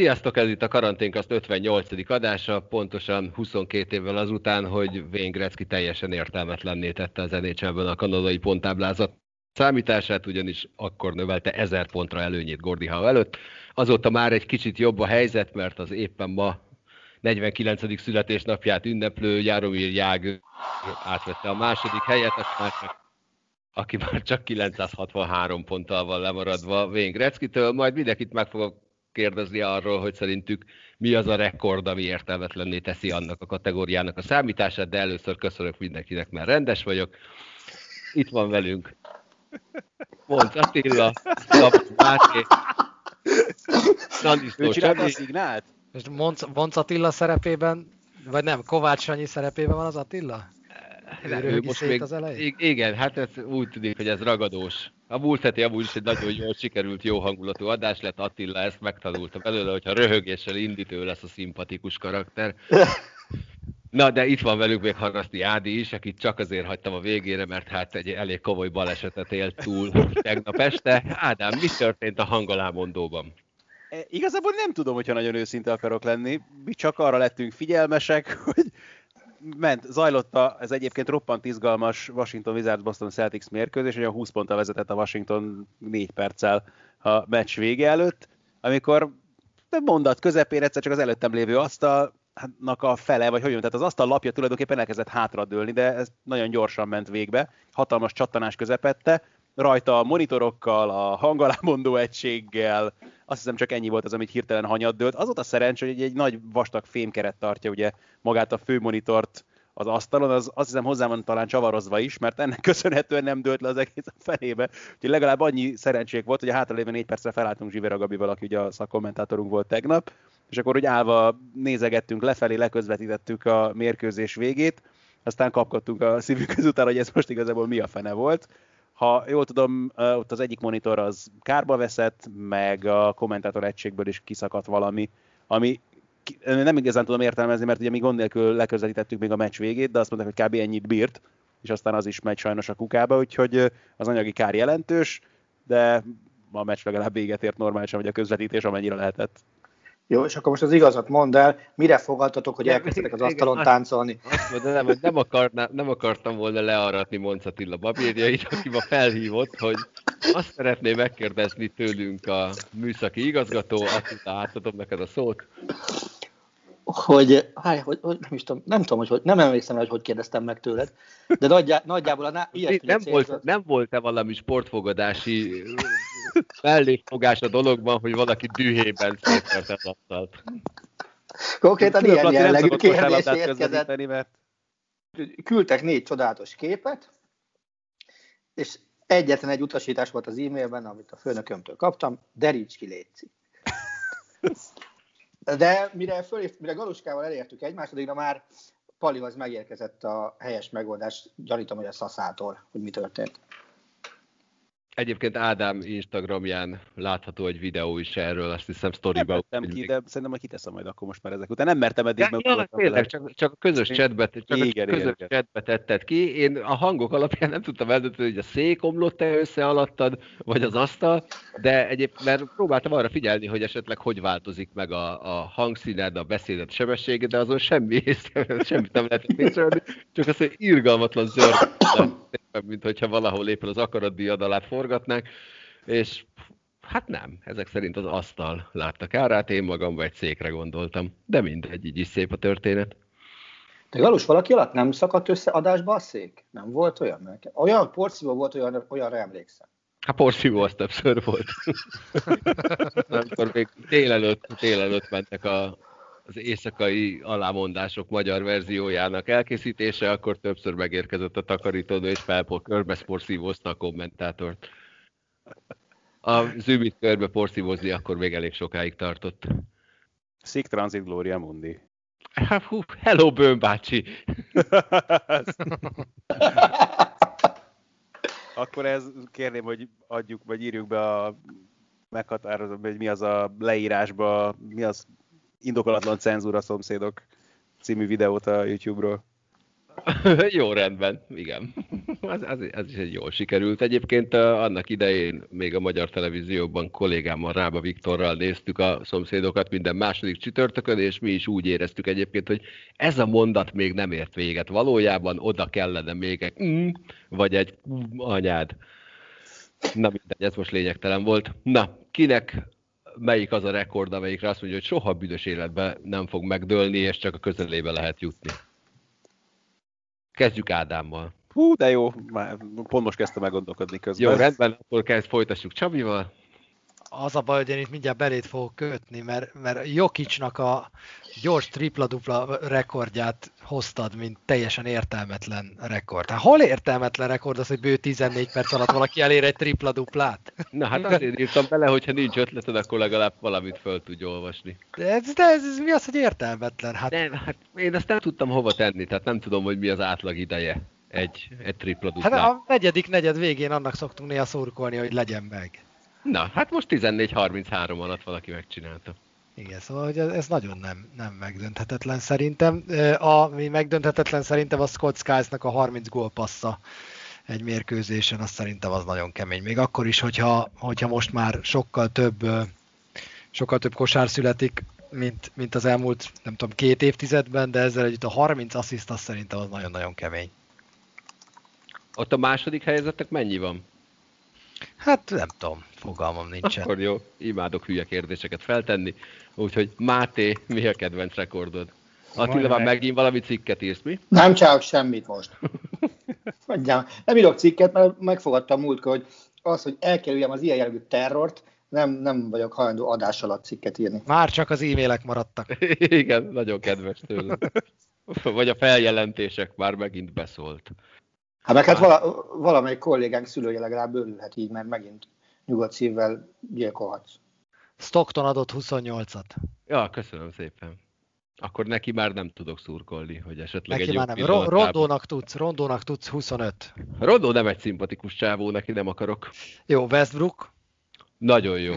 Sziasztok, ez itt a Karanténkaszt 58. adása, pontosan 22 évvel azután, hogy Wayne Gretzky teljesen értelmetlenné tette az nhl a kanadai ponttáblázat számítását, ugyanis akkor növelte 1000 pontra előnyét Gordi Howe előtt. Azóta már egy kicsit jobb a helyzet, mert az éppen ma 49. születésnapját ünneplő Jaromir Jág átvette a második helyet, aki már csak, aki már csak 963 ponttal van lemaradva Wayne Gretzky-től, majd mindenkit meg fogok kérdezni arról, hogy szerintük mi az a rekord, ami értelmetlenné teszi annak a kategóriának a számítását, de először köszönök mindenkinek, mert rendes vagyok. Itt van velünk Monc Attila, Szabad Máté, szignált? És Monc, Monc Attila szerepében, vagy nem, Kovács Sanyi szerepében van az Attila? Ő most még, az elején? Igen, hát ez úgy tűnik, hogy ez ragadós. A múlt heti amúgy is egy nagyon jól sikerült, jó hangulatú adás lett, Attila ezt megtanulta belőle, hogyha röhögéssel indít, ő lesz a szimpatikus karakter. Na, de itt van velük még Haraszti Ádi is, akit csak azért hagytam a végére, mert hát egy elég komoly balesetet élt túl tegnap este. Ádám, mi történt a hangalámondóban? Igazából nem tudom, hogyha nagyon őszinte akarok lenni. Mi csak arra lettünk figyelmesek, hogy ment, zajlott a, ez egyébként roppant izgalmas Washington Wizards Boston Celtics mérkőzés, hogy a 20 ponttal vezetett a Washington 4 perccel a meccs vége előtt, amikor mondat közepén egyszer csak az előttem lévő asztal a fele, vagy hogy mondjam, tehát az asztal lapja tulajdonképpen elkezdett hátradőlni, de ez nagyon gyorsan ment végbe, hatalmas csattanás közepette, rajta a monitorokkal, a hangalámondó egységgel, azt hiszem csak ennyi volt az, amit hirtelen hanyat dőlt. Az volt a szerencs, hogy egy, nagy vastag fémkeret tartja ugye magát a főmonitort az asztalon, az azt hiszem hozzá van talán csavarozva is, mert ennek köszönhetően nem dőlt le az egész a fenébe. Úgyhogy legalább annyi szerencsék volt, hogy a hátralévő négy percre felálltunk Zsivera Gabival, aki ugye a szakkommentátorunk volt tegnap, és akkor úgy állva nézegettünk lefelé, leközvetítettük a mérkőzés végét, aztán kapkodtunk a szívünk után, hogy ez most igazából mi a fene volt. Ha jól tudom, ott az egyik monitor az kárba veszett, meg a kommentátor egységből is kiszakadt valami, ami nem igazán tudom értelmezni, mert ugye mi gond nélkül leközvetítettük még a meccs végét, de azt mondták, hogy kb. ennyit bírt, és aztán az is megy sajnos a kukába, úgyhogy az anyagi kár jelentős, de a meccs legalább véget ért normálisan, vagy a közvetítés, amennyire lehetett. Jó, és akkor most az igazat mondd el, mire fogadtatok, hogy elkezdtek az asztalon igen, táncolni? Azt mondta, nem, nem, akarná, nem akartam volna learatni Monc Attila babírjait, aki ma felhívott, hogy azt szeretné megkérdezni tőlünk a műszaki igazgató, azt átadom neked a szót. Hogy, háj, hogy, hogy, nem is tudom, nem tudom, hogy, hogy nem emlékszem hogy hogy kérdeztem meg tőled, de nagyjá, nagyjából a ilyet, nem, volt, nem volt-e valami sportfogadási mellékfogás a dologban, hogy valaki dühében szétkerte az asztalt. Konkrétan ilyen jellegű kérdés érkezett. Mert... Küldtek négy csodálatos képet, és egyetlen egy utasítás volt az e-mailben, amit a főnökömtől kaptam, deríts ki létszik. De mire, föl, mire Galuskával elértük egymást, addigra már Palihoz megérkezett a helyes megoldás, gyanítom, hogy a szaszától, hogy mi történt. Egyébként Ádám Instagramján látható egy videó is erről, azt hiszem sztoriba. Nem ki, de szerintem majd kiteszem majd akkor most már ezek után. Nem mertem eddig meg. Ja, tényleg, csak, csak a közös chatbe, csak igen, a közös igen, chatbe tetted ki. Én a hangok alapján nem tudtam eldönteni, hogy a szék omlott-e össze alattad, vagy az asztal, de egyébként mert próbáltam arra figyelni, hogy esetleg hogy változik meg a, a hangszíned, a beszédet sebessége, de azon semmi semmit nem lehetett észrevenni, csak az, hogy irgalmatlan zöld mint hogyha valahol éppen az akarat diadalát forgatnák, és hát nem, ezek szerint az asztal láttak árát, én magam egy székre gondoltam, de mindegy, így is szép a történet. De Galus, valaki alatt nem szakadt össze adásba a szék? Nem volt olyan? Olyan porszívó volt, olyan, olyanra emlékszem. Hát porszívó az többször volt. Amikor még délelőtt, délelőtt mentek a, az éjszakai alámondások magyar verziójának elkészítése, akkor többször megérkezett a takarítódó, és felpor körbe porszívózta a kommentátort. A zümit körbe porszívózni akkor még elég sokáig tartott. Szik Transit Gloria Mundi. Hát, hú, hello, Bön bácsi! akkor ez kérném, hogy adjuk, vagy írjuk be a meghatározó, hogy mi az a leírásba, mi az indokolatlan cenzúra szomszédok című videót a YouTube-ról. jó, rendben, igen. Ez, ez, ez is egy jól sikerült. Egyébként annak idején még a magyar televízióban kollégámmal, Rába Viktorral néztük a szomszédokat minden második csütörtökön, és mi is úgy éreztük egyébként, hogy ez a mondat még nem ért véget. Valójában oda kellene még egy mm, vagy egy mm, anyád. Na mindegy, ez most lényegtelen volt. Na, kinek melyik az a rekord, amelyikre azt mondja, hogy soha büdös életben nem fog megdőlni, és csak a közelébe lehet jutni? Kezdjük Ádámmal. Hú, de jó, már pont most kezdtem meggondolkodni közben. Jó, rendben, akkor kezd, folytassuk Csabival az a baj, hogy én itt mindjárt belét fogok kötni, mert, mert Jokicsnak a gyors tripla-dupla rekordját hoztad, mint teljesen értelmetlen rekord. Hát hol értelmetlen rekord az, hogy bő 14 perc alatt valaki elér egy tripla-duplát? Na hát azért írtam bele, hogyha nincs ötleted, akkor legalább valamit föl tudj olvasni. De ez, de ez, ez mi az, hogy értelmetlen? Hát... Nem, hát én ezt nem tudtam hova tenni, tehát nem tudom, hogy mi az átlag ideje egy, egy tripla duplát. Hát a negyedik negyed végén annak szoktunk néha szurkolni, hogy legyen meg. Na, hát most 14-33 alatt valaki megcsinálta. Igen, szóval hogy ez, nagyon nem, nem megdönthetetlen szerintem. Ami megdönthetetlen szerintem a Scott Skiles-nak a 30 gólpassza egy mérkőzésen, azt szerintem az nagyon kemény. Még akkor is, hogyha, hogyha most már sokkal több, sokkal több kosár születik, mint, mint az elmúlt, nem tudom, két évtizedben, de ezzel együtt a 30 assziszt az szerintem az nagyon-nagyon kemény. Ott a második helyezettek mennyi van? Hát nem tudom, fogalmam nincsen. Akkor jó, imádok hülye kérdéseket feltenni. Úgyhogy Máté, mi a kedvenc rekordod? Attila, már megint valami cikket írsz, mi? Nem csak semmit most. Mondjam, nem írok cikket, mert megfogadtam múltkor, hogy az, hogy elkerüljem az ilyen jellegű terrort, nem, nem vagyok hajlandó adás alatt cikket írni. Már csak az e-mailek maradtak. Igen, nagyon kedves tőle. Vagy a feljelentések már megint beszólt. Hát meg hát vala, valamelyik kollégánk szülője legalább örülhet így, mert megint nyugodt szívvel gyilkolhatsz. Stockton adott 28-at. Ja, köszönöm szépen. Akkor neki már nem tudok szurkolni, hogy esetleg neki egy már nem. Ro- Rondónak tudsz, Rondónak tudsz 25. Rondó nem egy szimpatikus csávó, neki nem akarok. Jó, Westbrook. Nagyon jó.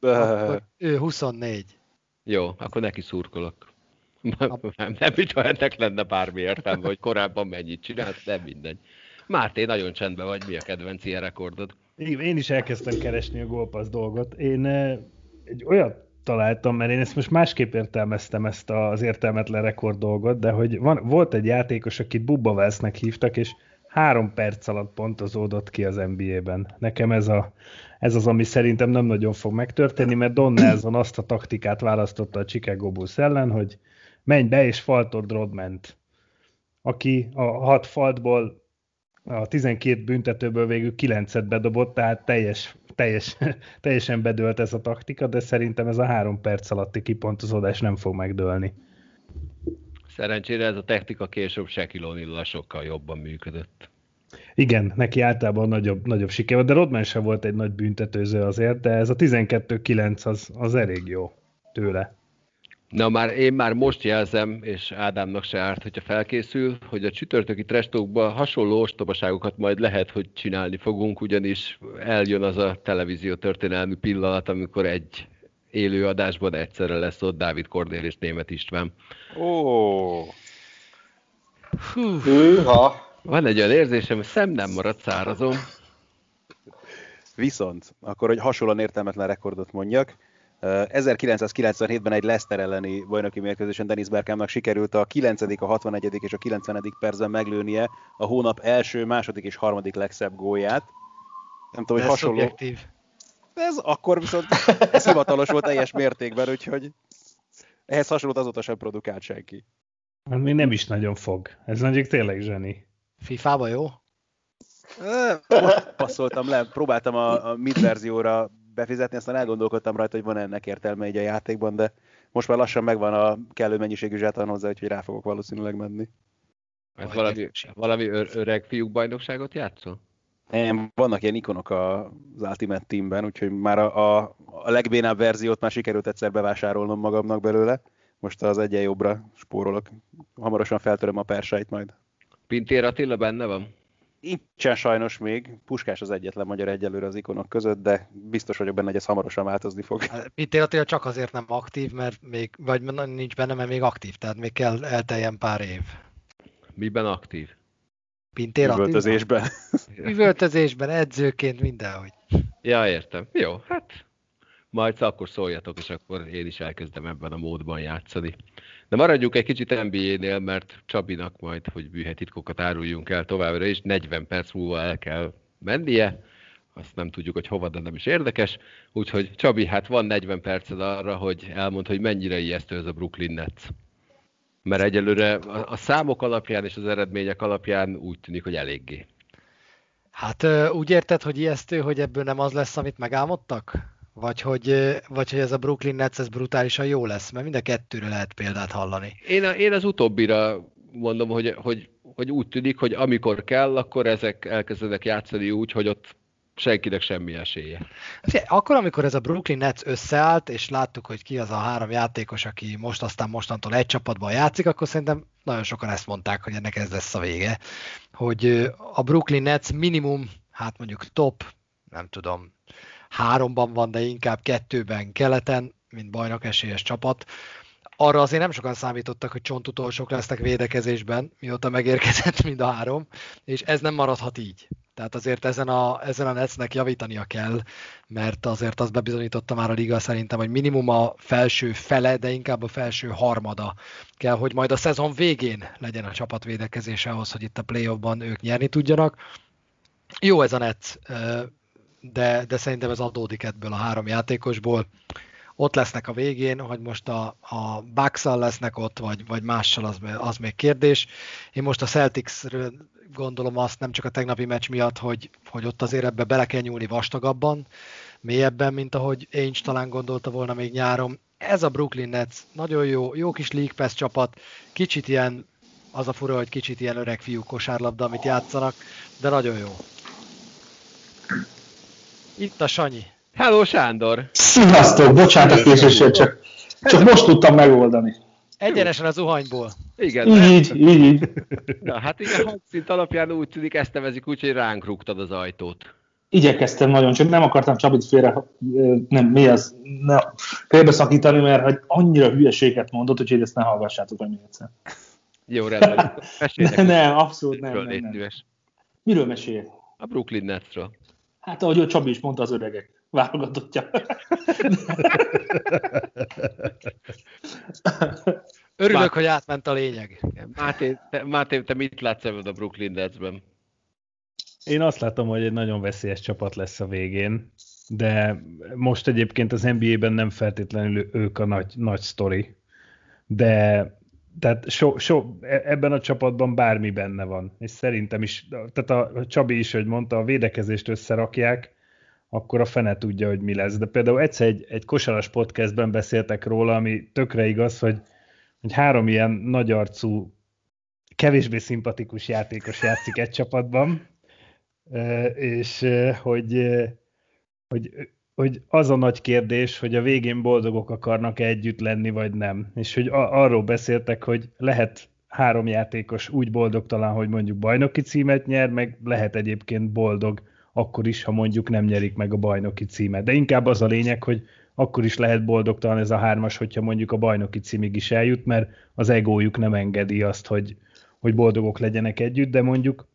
Akkor ő 24. Jó, akkor neki szurkolok. Nem, nem, nem mintha ennek lenne bármi értelme, hogy korábban mennyit csinált, nem mindegy. Márté, nagyon csendben vagy, mi a kedvenc ilyen rekordod? Én is elkezdtem keresni a gólpassz dolgot. Én egy olyat találtam, mert én ezt most másképp értelmeztem ezt az értelmetlen rekord dolgot, de hogy van, volt egy játékos, akit Bubba Velsnek hívtak, és három perc alatt pontozódott ki az NBA-ben. Nekem ez, a, ez az, ami szerintem nem nagyon fog megtörténni, mert Don Nelson azt a taktikát választotta a Chicago Bulls ellen, hogy menj be és faltod Rodment, aki a hat faltból a 12 büntetőből végül 9-et bedobott, tehát teljes, teljes, teljesen bedőlt ez a taktika, de szerintem ez a három perc alatti kipontozódás nem fog megdőlni. Szerencsére ez a technika később Shaquille sokkal jobban működött. Igen, neki általában nagyobb, nagyobb siker volt, de Rodman sem volt egy nagy büntetőző azért, de ez a 12-9 az, az elég jó tőle. Na már én már most jelzem, és Ádámnak se árt, hogyha felkészül, hogy a csütörtöki trestókban hasonló ostobaságokat majd lehet, hogy csinálni fogunk, ugyanis eljön az a televízió történelmi pillanat, amikor egy élő adásban egyszerre lesz ott Dávid Kordél és Német István. Ó! Hűha! Van egy olyan érzésem, hogy szem nem marad szárazom. Viszont, akkor, hogy hasonlóan értelmetlen rekordot mondjak, 1997-ben egy Leicester elleni bajnoki mérkőzésen Dennis Bergkampnak sikerült a 9., a 61. és a 90. percben meglőnie a hónap első, második és harmadik legszebb gólját. Nem tudom, hogy hasonló... Szubjektív. Ez akkor viszont ez hivatalos volt teljes mértékben, úgyhogy ehhez hasonlót azóta sem produkált senki. Hát még nem is nagyon fog. Ez mondjuk tényleg zseni. FIFA-ba jó? Most passzoltam le, próbáltam a, a mid verzióra befizetni, aztán elgondolkodtam rajta, hogy van ennek értelme egy a játékban, de most már lassan megvan a kellő mennyiségű zsátan hozzá, úgyhogy rá fogok valószínűleg menni. Hát valami, valami öreg fiúk bajnokságot játszol? Nem, vannak ilyen ikonok az Ultimate Teamben, úgyhogy már a, a, a legbénább verziót már sikerült egyszer bevásárolnom magamnak belőle. Most az egyen jobbra spórolok. Hamarosan feltöröm a persait majd. Pintér Attila benne van? Nincsen sajnos még, Puskás az egyetlen magyar egyelőre az ikonok között, de biztos vagyok benne, hogy ez hamarosan változni fog. Pittél hát, Attila csak azért nem aktív, mert még, vagy nincs benne, mert még aktív, tehát még kell elteljen pár év. Miben aktív? Pintér Üvöltözésben. Üvöltözésben, edzőként, mindenhogy. Ja, értem. Jó, hát majd akkor szóljatok, és akkor én is elkezdem ebben a módban játszani. De maradjunk egy kicsit NBA-nél, mert Csabinak majd, hogy bűhetitkokat áruljunk el továbbra is, 40 perc múlva el kell mennie, azt nem tudjuk, hogy hova, de nem is érdekes. Úgyhogy Csabi, hát van 40 perced arra, hogy elmond, hogy mennyire ijesztő ez a Brooklyn Nets. Mert egyelőre a számok alapján és az eredmények alapján úgy tűnik, hogy eléggé. Hát úgy érted, hogy ijesztő, hogy ebből nem az lesz, amit megálmodtak? Vagy hogy, vagy hogy ez a Brooklyn Nets ez brutálisan jó lesz? Mert mind a kettőre lehet példát hallani. Én, én az utóbbira mondom, hogy, hogy, hogy úgy tűnik, hogy amikor kell, akkor ezek elkezdenek játszani úgy, hogy ott senkinek semmi esélye. Akkor, amikor ez a Brooklyn Nets összeállt, és láttuk, hogy ki az a három játékos, aki most aztán mostantól egy csapatban játszik, akkor szerintem nagyon sokan ezt mondták, hogy ennek ez lesz a vége. Hogy a Brooklyn Nets minimum, hát mondjuk top, nem tudom, háromban van, de inkább kettőben keleten, mint bajnok esélyes csapat. Arra azért nem sokan számítottak, hogy csontutolsók lesznek védekezésben, mióta megérkezett mind a három, és ez nem maradhat így. Tehát azért ezen a, ezen a Netsnek javítania kell, mert azért az bebizonyította már a liga szerintem, hogy minimum a felső fele, de inkább a felső harmada kell, hogy majd a szezon végén legyen a csapat védekezése ahhoz, hogy itt a playoffban ők nyerni tudjanak. Jó ez a Nets, de, de szerintem ez adódik ebből a három játékosból. Ott lesznek a végén, hogy most a, a bucks lesznek ott, vagy, vagy mással, az, az még kérdés. Én most a Celticsről gondolom azt nem csak a tegnapi meccs miatt, hogy, hogy ott azért ebbe bele kell nyúlni vastagabban, mélyebben, mint ahogy én talán gondolta volna még nyáron. Ez a Brooklyn Nets nagyon jó, jó kis League Pass csapat, kicsit ilyen, az a fura, hogy kicsit ilyen öreg fiú kosárlabda, amit játszanak, de nagyon jó. Itt a Sanyi. Hello, Sándor! Sziasztok! Bocsánat a késésért, csak, csak most tudtam megoldani. Egyenesen az uhanyból. Igen. Így, így, így. Na, hát igen, hangszint alapján úgy tűnik, ezt nevezik úgy, hogy ránk rúgtad az ajtót. Igyekeztem nagyon, csak nem akartam Csabit félre, nem, mi az, ne, félbeszakítani, mert hogy annyira hülyeséget mondott, hogy ezt ne hallgassátok meg még egyszer. Jó, rendben. ne, nem, abszolút nem. nem, nem. Miről mesél? A Brooklyn Netsről. Hát ahogy a Csabi is mondta, az öregek válogatottja. Örülök, Máté, hogy átment a lényeg. Máté, te, Máté, te mit látsz ebben a Brooklyn Netsben? Én azt látom, hogy egy nagyon veszélyes csapat lesz a végén, de most egyébként az NBA-ben nem feltétlenül ők a nagy, nagy sztori, de tehát so, so, e, ebben a csapatban bármi benne van, és szerintem is, tehát a Csabi is, hogy mondta, a védekezést összerakják, akkor a fene tudja, hogy mi lesz. De például egyszer egy, egy kosaras podcastben beszéltek róla, ami tökre igaz, hogy, hogy három ilyen nagyarcú, kevésbé szimpatikus játékos játszik egy csapatban, és hogy, hogy hogy az a nagy kérdés, hogy a végén boldogok akarnak -e együtt lenni, vagy nem. És hogy arról beszéltek, hogy lehet három játékos úgy boldogtalan, hogy mondjuk bajnoki címet nyer, meg lehet egyébként boldog akkor is, ha mondjuk nem nyerik meg a bajnoki címet. De inkább az a lényeg, hogy akkor is lehet boldogtalan ez a hármas, hogyha mondjuk a bajnoki címig is eljut, mert az egójuk nem engedi azt, hogy, hogy boldogok legyenek együtt, de mondjuk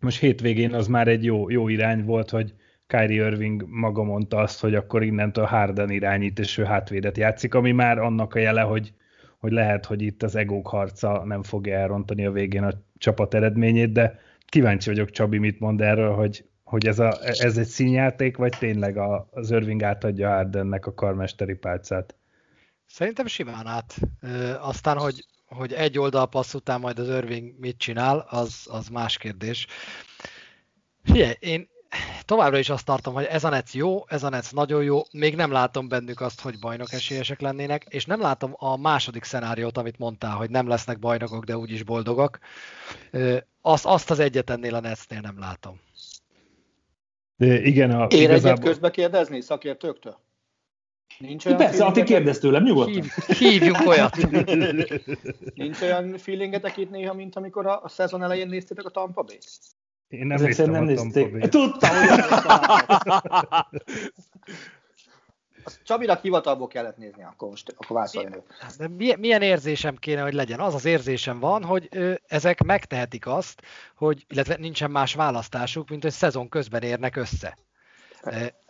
most hétvégén az már egy jó, jó irány volt, hogy Kyrie Irving maga mondta azt, hogy akkor innentől Harden irányít, és ő hátvédet játszik, ami már annak a jele, hogy, hogy lehet, hogy itt az egók harca nem fogja elrontani a végén a csapat eredményét, de kíváncsi vagyok, Csabi, mit mond erről, hogy, hogy ez, a, ez egy színjáték, vagy tényleg a, az Irving átadja Hardennek a karmesteri pálcát? Szerintem simán át. Ö, aztán, hogy, hogy egy oldal passz után majd az Irving mit csinál, az, az más kérdés. Figyelj, én, továbbra is azt tartom, hogy ez a Nets jó, ez a Nets nagyon jó, még nem látom bennük azt, hogy bajnok esélyesek lennének, és nem látom a második szenáriót, amit mondtál, hogy nem lesznek bajnokok, de úgyis boldogak. Azt, azt az egyet ennél a Netsnél nem látom. De igen, a, Én igazából... egyet közbe kérdezni szakértőktől? Nincs olyan Persze, Ati kérdez tőlem, nyugodtan. Hív, hívjunk olyat. Nincs olyan feelingetek itt néha, mint amikor a, a szezon elején néztétek a Tampa Bay-t? Én nem Ezek nem nézték. Tudtam, hogy azt Csabinak hivatalból kellett nézni, akkor most akkor válaszolni. De milyen, milyen érzésem kéne, hogy legyen? Az az érzésem van, hogy ö, ezek megtehetik azt, hogy, illetve nincsen más választásuk, mint hogy szezon közben érnek össze.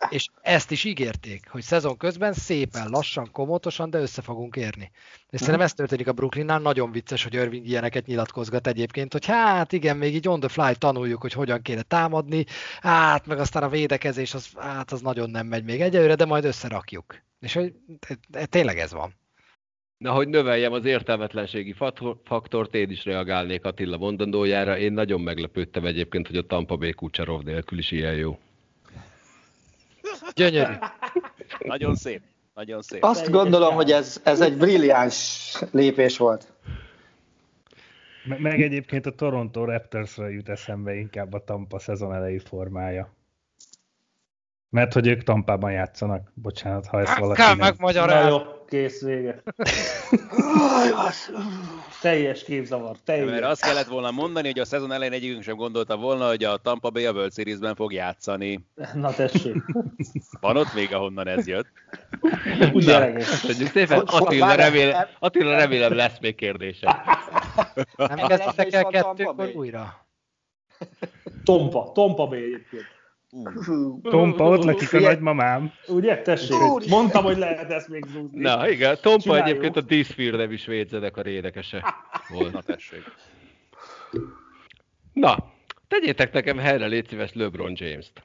És ezt is ígérték, hogy szezon közben szépen, lassan, komotosan, de össze fogunk érni. És szerintem ez történik a Brooklynnál, nagyon vicces, hogy Irving ilyeneket nyilatkozgat egyébként, hogy hát igen, még így on the fly tanuljuk, hogy hogyan kéne támadni, hát meg aztán a védekezés, az, hát az nagyon nem megy még egyelőre, de majd összerakjuk. És hogy tényleg ez van. Na, hogy növeljem az értelmetlenségi faktort, én is reagálnék Attila mondandójára. Én nagyon meglepődtem egyébként, hogy a Tampa Bay Kucserov nélkül is ilyen jó. Gyönyörű. Nagyon szép. Nagyon szép. Azt gondolom, hogy ez, ez egy brilliáns lépés volt. Meg egyébként a Toronto Raptorsra jut eszembe inkább a Tampa szezon elejé formája. Mert hogy ők Tampában játszanak. Bocsánat, ha ezt valaki Kell megmagyarázni. Na jó, kész, vége. teljes képzavar, teljes. Mert azt kellett volna mondani, hogy a szezon elején egyikünk sem gondolta volna, hogy a Tampa Bay a World Series-ben fog játszani. Na tessék. Van ott még, ahonnan ez jött. Úgy Köszönjük szépen. Attila, remélem, Attila, remélem lesz még kérdése. Nem kezdtek el kettőkor újra? Tompa, Tompa Bay egyébként. Tompa, ott lakik a nagymamám. Ugye? Tessék, Úr. mondtam, hogy lehet ezt még zúzni. Na igen, Tompa Csináljuk. egyébként a Disfear nevű svéd zenekar énekese volt. Na tessék. Na, tegyétek nekem helyre, légy szíves LeBron James-t.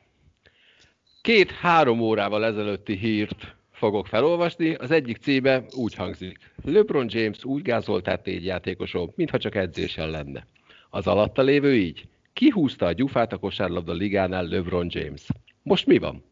Két-három órával ezelőtti hírt fogok felolvasni, az egyik címe úgy hangzik. LeBron James úgy gázolt át négy játékosom, mintha csak edzésen lenne. Az alatta lévő így. Kihúzta a gyufát a kosárlabda ligánál LeBron James. Most mi van?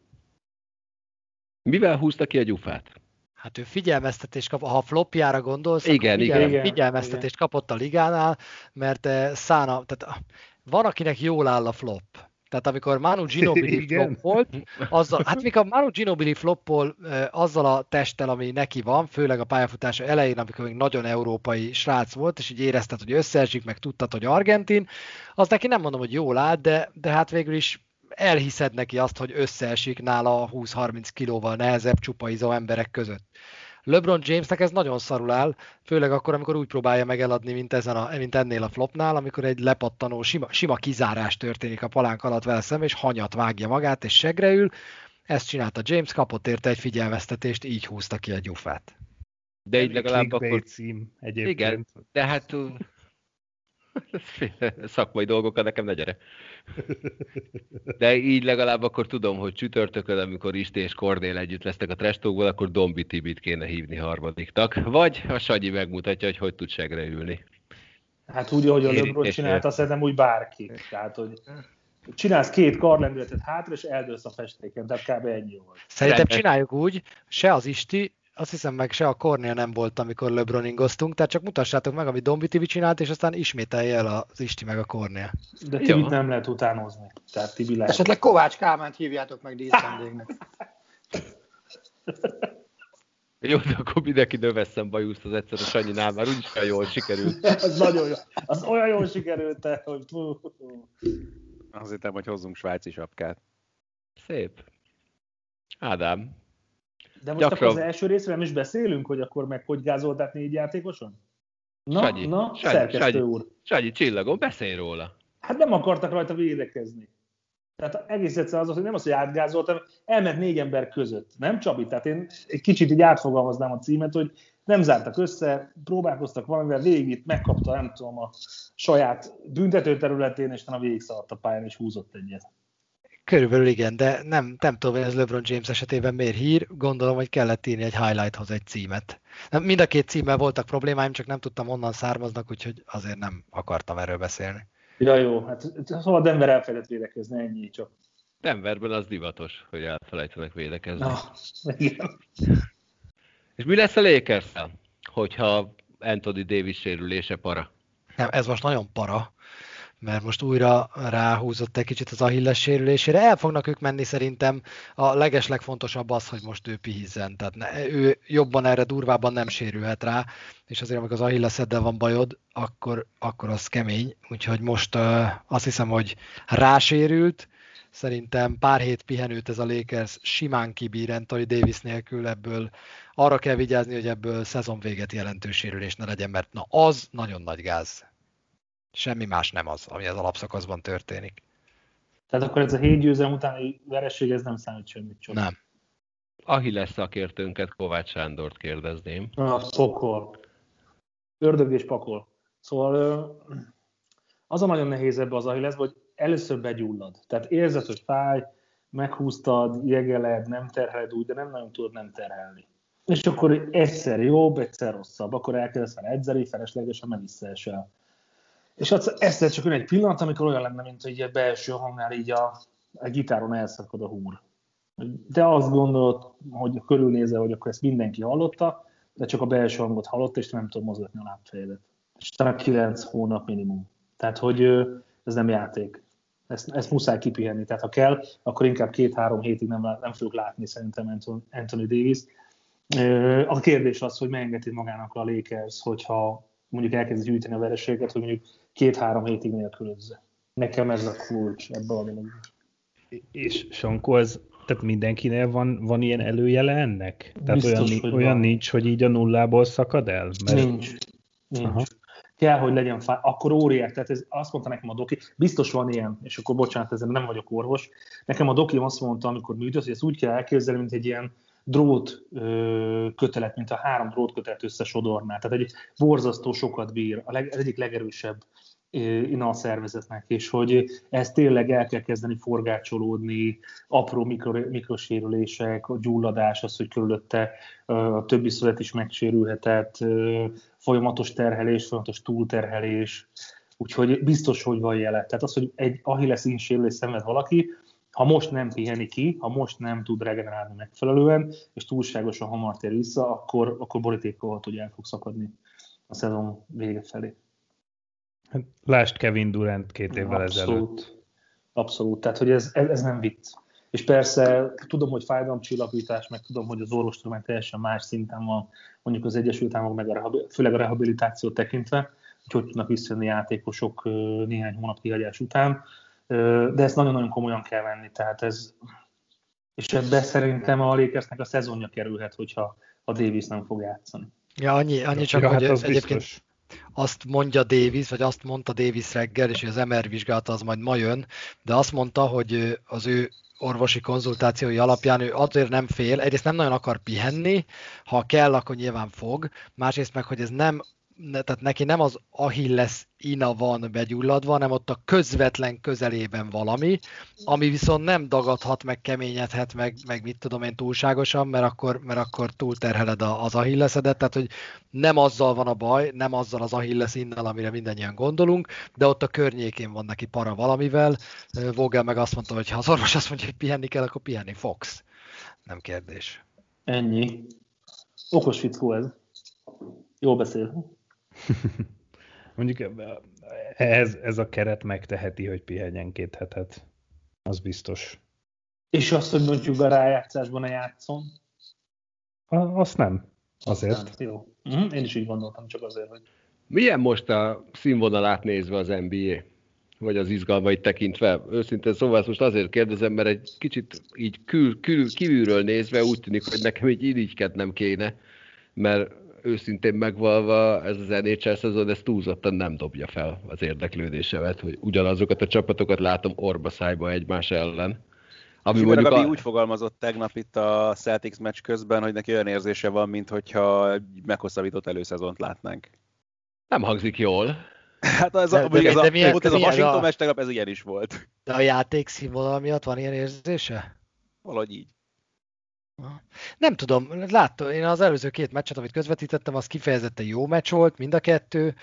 Mivel húzta ki a gyufát? Hát ő figyelmeztetést kap, ha a flopjára gondolsz, igen, figyel, igen, figyelmeztetést igen. kapott a ligánál, mert eh, szána, tehát van, akinek jól áll a flop. Tehát amikor Manu Ginobili flop volt, azzal, hát mikor Manu Ginobili floppol azzal a testtel, ami neki van, főleg a pályafutása elején, amikor még nagyon európai srác volt, és így érezted, hogy összeesik, meg tudtad, hogy argentin, az neki nem mondom, hogy jól áll, de, de hát végül is elhiszed neki azt, hogy összeesik nála 20-30 kilóval nehezebb csupaizó emberek között. LeBron Jamesnek ez nagyon szarul áll, főleg akkor, amikor úgy próbálja meg eladni, mint, ezen a, mint ennél a flopnál, amikor egy lepattanó, sima, sima kizárás történik a palánk alatt vele szemben, és hanyat vágja magát, és segre ül. Ezt csinálta James, kapott érte egy figyelmeztetést, így húzta ki a gyufát. De így legalább akkor... cím egyébként. Igen, de hát szakmai dolgokat nekem ne gyere. De így legalább akkor tudom, hogy csütörtökön, amikor Isti és Kornél együtt lesznek a trestókból, akkor Dombi Tibit kéne hívni harmadiknak. Vagy a Sanyi megmutatja, hogy hogy tud segre ülni. Hát úgy, ahogy a LeBron csinálta, szerintem úgy bárki. Tehát, hogy csinálsz két karlendületet hátra, és eldőlsz a festéken, tehát kb. ennyi volt. Szerintem csináljuk úgy, se az Isti, azt hiszem meg se a Kornél nem volt, amikor LeBroningoztunk, tehát csak mutassátok meg, amit Dombi Tibi csinált, és aztán ismételje el az Isti meg a Kornél. De Tibit nem lehet utánozni. Tehát Tibi lehet. Esetleg Kovács Kálmánt hívjátok meg díszvendégnek. Jó, de akkor mindenki növeszem bajuszt az egyszer a Sanyinál, már úgyis olyan jól sikerült. az nagyon jó. Az olyan jól sikerült, hogy... Azt hittem, hogy hozzunk svájci sapkát. Szép. Ádám, de most Gyakran... akkor az első részre nem is beszélünk, hogy akkor meg hogy gázolták négy játékoson? Na, Sanyi, na Sanyi, szerkesztő Sanyi, úr. Sanyi, csillagom, beszélj róla. Hát nem akartak rajta védekezni. Tehát egész egyszer az, hogy nem az, hogy átgázoltam, elment négy ember között. Nem Csabi? Tehát én egy kicsit így átfogalmaznám a címet, hogy nem zártak össze, próbálkoztak valamivel, végig itt megkapta, nem tudom, a saját büntetőterületén, és a végig a pályán, és húzott egyet. Körülbelül igen, de nem, nem tudom, hogy ez LeBron James esetében miért hír. Gondolom, hogy kellett írni egy highlighthoz egy címet. Nem, mind a két címmel voltak problémáim, csak nem tudtam onnan származnak, úgyhogy azért nem akartam erről beszélni. Ja, jó, hát szóval Denver elfelejtett védekezni, ennyi csak. Denverben az divatos, hogy elfelejtenek védekezni. Na, igen. És mi lesz a lakers hogyha Anthony Davis sérülése para? Nem, ez most nagyon para mert most újra ráhúzott egy kicsit az Achilles sérülésére. El fognak ők menni szerintem. A leges legfontosabb az, hogy most ő pihizzen. Tehát ne, ő jobban erre durvában nem sérülhet rá, és azért amikor az Achilleseddel van bajod, akkor, akkor az kemény. Úgyhogy most uh, azt hiszem, hogy rásérült, Szerintem pár hét pihenőt ez a Lakers simán kibír Anthony Davis nélkül, ebből arra kell vigyázni, hogy ebből szezon véget jelentős sérülés ne legyen, mert na az nagyon nagy gáz. Semmi más nem az, ami az alapszakaszban történik. Tehát akkor ez a hét győzelem utáni vereség, ez nem számít semmit. Csak. Nem. Ahilles szakértőnket, Kovács Sándort kérdezném. A pokol. Ördög és pakol. Szóval az a nagyon nehéz ebbe az Ahilles, hogy először begyullad. Tehát érzed, hogy fáj, meghúztad, jegeled, nem terheled úgy, de nem nagyon tudod nem terhelni. És akkor egyszer jobb, egyszer rosszabb, akkor elkezdesz fel edzeni, feleslegesen meg visszaesel. És az, ez csak egy pillanat, amikor olyan lenne, mint hogy a belső hangnál így a, a gitáron elszakad a húr. De azt gondolod, hogy körülnézel, hogy akkor ezt mindenki hallotta, de csak a belső hangot hallotta, és nem tud mozgatni a lábfejedet. És talán 9 hónap minimum. Tehát, hogy ez nem játék. Ezt, ezt muszáj kipihenni. Tehát, ha kell, akkor inkább két-három hétig nem, nem fogjuk látni szerintem Anthony Davis. A kérdés az, hogy megengedi magának a Lakers, hogyha mondjuk elkezdi gyűjteni a vereséget, hogy mondjuk két-három hétig nélkülözze. Nekem ez a kulcs ebben a dologban. És Sankó, ez tehát mindenkinél van, van ilyen előjele ennek? Tehát Biztos, olyan, olyan nincs, hogy így a nullából szakad el? Mert... Nincs. nincs. Aha. Kell, hogy legyen fáj. Akkor óriás, tehát ez, azt mondta nekem a doki, biztos van ilyen, és akkor bocsánat, ezen nem vagyok orvos. Nekem a doki azt mondta, amikor műtött, hogy ezt úgy kell elképzelni, mint egy ilyen drót kötelet, mint a három drót kötelet összesodorná. Tehát egy borzasztó sokat bír, a leg, az egyik legerősebb a szervezetnek, és hogy ezt tényleg el kell kezdeni forgácsolódni, apró mikro, mikrosérülések, a gyulladás, az, hogy körülötte a többi szövet is megsérülhetett, folyamatos terhelés, folyamatos túlterhelés, úgyhogy biztos, hogy van jele. Tehát az, hogy egy Achilles sérülés szenved valaki, ha most nem piheni ki, ha most nem tud regenerálni megfelelően, és túlságosan hamar tér vissza, akkor, akkor borítékolhat, hogy el fog szakadni a szezon vége felé. Hát, lásd Kevin Durant két évvel Abszolút. ezelőtt. Abszolút, tehát hogy ez, ez, ez nem vicc. És persze tudom, hogy fájdalomcsillapítás, meg tudom, hogy az orvostudomány teljesen más szinten van, mondjuk az Egyesült Államok, meg a, főleg a rehabilitációt tekintve, hogy hogy tudnak visszajönni játékosok néhány hónap kihagyás után, de ezt nagyon-nagyon komolyan kell venni, tehát ez, és ebbe szerintem a Lakersnek a szezonja kerülhet, hogyha a Davis nem fog játszani. Ja, annyi, annyi csak, ja, hogy hát egyébként biztos azt mondja Davis, vagy azt mondta Davis reggel, és hogy az MR vizsgálata az majd ma jön, de azt mondta, hogy az ő orvosi konzultációi alapján ő azért nem fél, egyrészt nem nagyon akar pihenni, ha kell, akkor nyilván fog, másrészt meg, hogy ez nem tehát neki nem az Achilles ina van begyulladva, hanem ott a közvetlen közelében valami, ami viszont nem dagadhat, meg keményedhet, meg, meg mit tudom én túlságosan, mert akkor, mert akkor túlterheled az Achillesedet, tehát hogy nem azzal van a baj, nem azzal az Achilles innal, amire mindannyian gondolunk, de ott a környékén van neki para valamivel. Vogel meg azt mondta, hogy ha az orvos azt mondja, hogy pihenni kell, akkor pihenni fogsz. Nem kérdés. Ennyi. Okos fickó ez. Jó beszél. Mondjuk ez, ez a keret megteheti, hogy pihenjen két hetet. Az biztos. És azt, hogy mondjuk a rájátszásban a játszon? A, azt nem. Azért. Azt nem. Jó. Uh-huh. Én is így gondoltam, csak azért, hogy... Milyen most a színvonalát nézve az NBA? Vagy az izgalmait tekintve? Őszintén szóval ezt most azért kérdezem, mert egy kicsit így kül, kül, kívülről nézve úgy tűnik, hogy nekem így irigykednem kéne, mert őszintén megvalva ez az NHL szezon, ez túlzottan nem dobja fel az érdeklődésemet, hogy ugyanazokat a csapatokat látom orba szájba egymás ellen. Ami mondjuk a... úgy fogalmazott tegnap itt a Celtics meccs közben, hogy neki olyan érzése van, mintha meghosszabbított előszezont látnánk. Nem hangzik jól. Hát ez a, de, de, ez a, de milyen, ez a Washington a... meccs tegnap, ez ilyen is volt. De a játék színvonal miatt van ilyen érzése? Valahogy így. Nem tudom, láttam, én az előző két meccset, amit közvetítettem, az kifejezetten jó meccs volt, mind a kettő,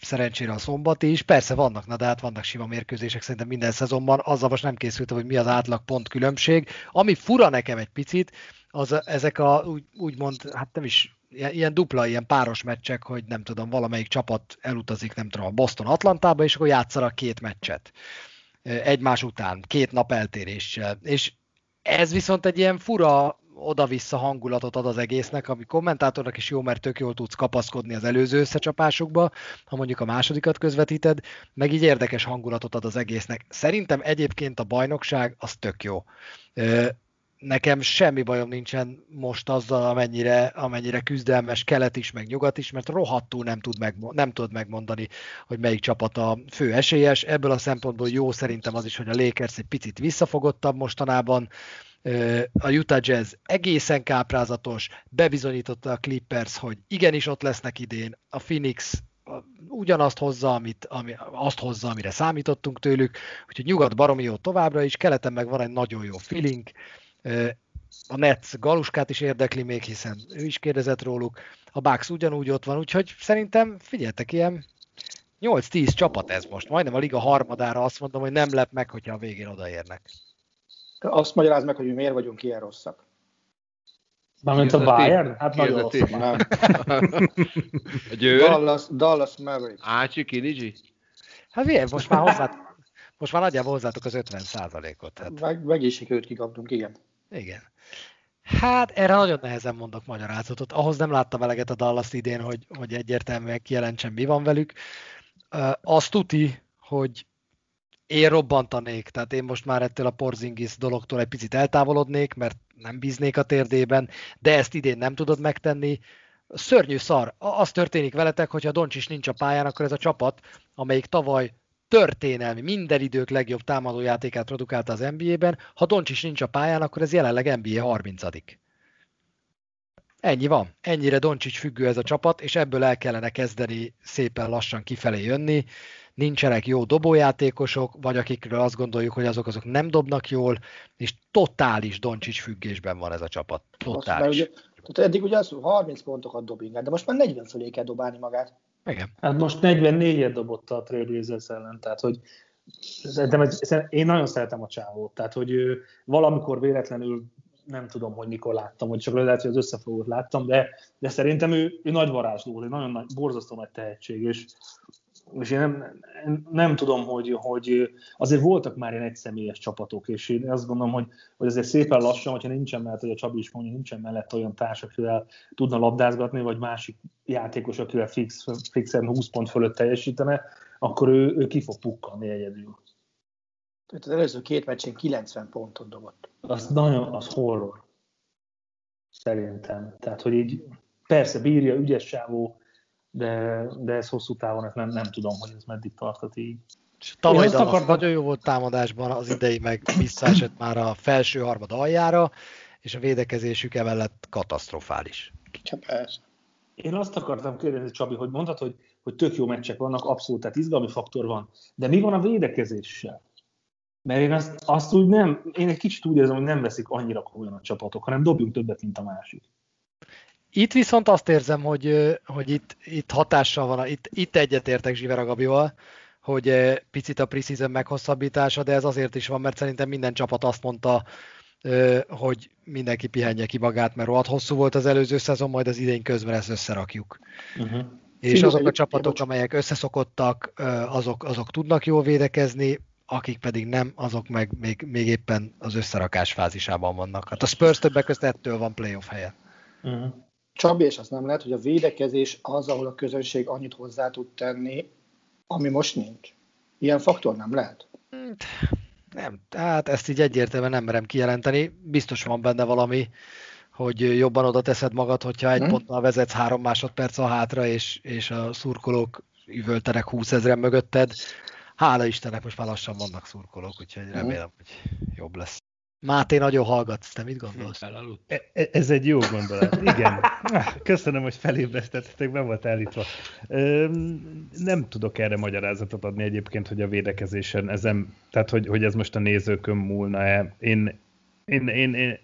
szerencsére a szombat is. Persze vannak, na de hát vannak sima mérkőzések szerintem minden szezonban, azzal most nem készültem, hogy mi az átlag pont különbség. Ami fura nekem egy picit, az ezek a úgy, úgymond, hát nem is ilyen dupla, ilyen páros meccsek, hogy nem tudom, valamelyik csapat elutazik, nem tudom, a Boston Atlantába, és akkor játszanak két meccset egymás után, két nap eltéréssel. És ez viszont egy ilyen fura oda-vissza hangulatot ad az egésznek, ami kommentátornak is jó, mert tök jól tudsz kapaszkodni az előző összecsapásokba, ha mondjuk a másodikat közvetíted, meg így érdekes hangulatot ad az egésznek. Szerintem egyébként a bajnokság az tök jó nekem semmi bajom nincsen most azzal, amennyire, amennyire küzdelmes kelet is, meg nyugat is, mert rohadtul nem, tud meg, nem tud megmondani, hogy melyik csapat a fő esélyes. Ebből a szempontból jó szerintem az is, hogy a Lakers egy picit visszafogottabb mostanában, a Utah Jazz egészen káprázatos, bebizonyította a Clippers, hogy igenis ott lesznek idén, a Phoenix ugyanazt hozza, amit, ami, azt hozza, amire számítottunk tőlük, úgyhogy nyugat baromi jó továbbra is, keleten meg van egy nagyon jó feeling, a Netsz Galuskát is érdekli még, hiszen ő is kérdezett róluk. A Bucks ugyanúgy ott van, úgyhogy szerintem figyeltek, ilyen 8-10 csapat ez most. Majdnem a liga harmadára azt mondom, hogy nem lep meg, hogyha a végén odaérnek. Azt magyaráz meg, hogy mi miért vagyunk ilyen rosszak. Mármint a Bayern? Hát nagyon rosszak. a győr? Dallas, Dallas Maverick. Ácsi, Kinigi? Hát most már hozzá, most már nagyjából hozzátok az 50 ot Hát. Meg, meg is sikerült kikapnunk, igen. Igen. Hát erre nagyon nehezen mondok magyarázatot. Ahhoz nem láttam eleget a Dallas idén, hogy, hogy egyértelműen kijelentsen, mi van velük. Azt tuti, hogy én robbantanék, tehát én most már ettől a Porzingis dologtól egy picit eltávolodnék, mert nem bíznék a térdében, de ezt idén nem tudod megtenni. Szörnyű szar. Az történik veletek, hogyha Doncsis nincs a pályán, akkor ez a csapat, amelyik tavaly történelmi, minden idők legjobb támadójátékát produkálta az NBA-ben. Ha Doncsis nincs a pályán, akkor ez jelenleg NBA 30 Ennyi van. Ennyire Doncsics függő ez a csapat, és ebből el kellene kezdeni szépen lassan kifelé jönni. Nincsenek jó dobójátékosok, vagy akikről azt gondoljuk, hogy azok azok nem dobnak jól, és totális Doncsics függésben van ez a csapat. Totális. Ugye, tehát eddig ugye az 30 pontokat dob inkább, de most már 40 fölé kell dobálni magát. Igen. Hát most 44-et dobott a Trailblazers ellen, tehát hogy szerintem én nagyon szeretem a csávót, tehát hogy ő valamikor véletlenül nem tudom, hogy mikor láttam, vagy csak lehet, hogy az összefogót láttam, de, de szerintem ő, ő nagy varázsló, egy nagyon nagy, borzasztó nagy tehetség, és és én nem, nem tudom, hogy, hogy azért voltak már ilyen egyszemélyes csapatok, és én azt gondolom, hogy, hogy azért szépen lassan, hogyha nincsen mellett, hogy a Csabi is mondja, nincsen mellett olyan társ, akivel tudna labdázgatni, vagy másik játékos, akivel fix, fixen 20 pont fölött teljesítene, akkor ő, ő ki fog pukkanni egyedül. Tehát az előző két meccsén 90 pontot dobott. Az nagyon, az horror. Szerintem. Tehát, hogy így persze bírja, ügyes sávó, de, de ez hosszú távon ez nem, nem tudom, hogy ez meddig tartott így. Tavaly akart... nagyon jó volt támadásban, az idei meg visszaesett már a felső harmad aljára, és a védekezésük emellett katasztrofális. Csapás. Én azt akartam kérdezni, Csabi, hogy mondtad, hogy, hogy tök jó meccsek vannak, abszolút, tehát izgalmi faktor van. De mi van a védekezéssel? Mert én azt, azt úgy nem, én egy kicsit úgy érzem, hogy nem veszik annyira komolyan a csapatok, hanem dobjunk többet, mint a másik. Itt viszont azt érzem, hogy, hogy itt, itt hatással van, itt, itt egyetértek Zsivera Gabival, hogy picit a preseason meghosszabbítása, de ez azért is van, mert szerintem minden csapat azt mondta, hogy mindenki pihenje ki magát, mert rohadt hosszú volt az előző szezon, majd az idén közben ezt összerakjuk. Uh-huh. És azok a csapatok, amelyek összeszokottak, azok, azok tudnak jól védekezni, akik pedig nem, azok meg még, még éppen az összerakás fázisában vannak. Hát a Spurs többek között ettől van playoff helye. Uh-huh. Csabi, és azt nem lehet, hogy a védekezés az, ahol a közönség annyit hozzá tud tenni, ami most nincs. Ilyen faktor nem lehet? Nem, hát ezt így egyértelműen nem merem kijelenteni. Biztos van benne valami, hogy jobban oda teszed magad, hogyha egy hmm. pontnal vezetsz három másodperc a hátra, és, és a szurkolók üvöltenek 20 ezeren mögötted. Hála Istennek most már lassan vannak szurkolók, úgyhogy remélem, hogy jobb lesz. Máté nagyon hallgatsz, te mit gondolsz? E, e, ez egy jó gondolat, igen. Köszönöm, hogy felébresztettetek, be volt állítva. Nem tudok erre magyarázatot adni egyébként, hogy a védekezésen ezen, tehát hogy, hogy ez most a nézőkön múlna-e. Én, én, én, én,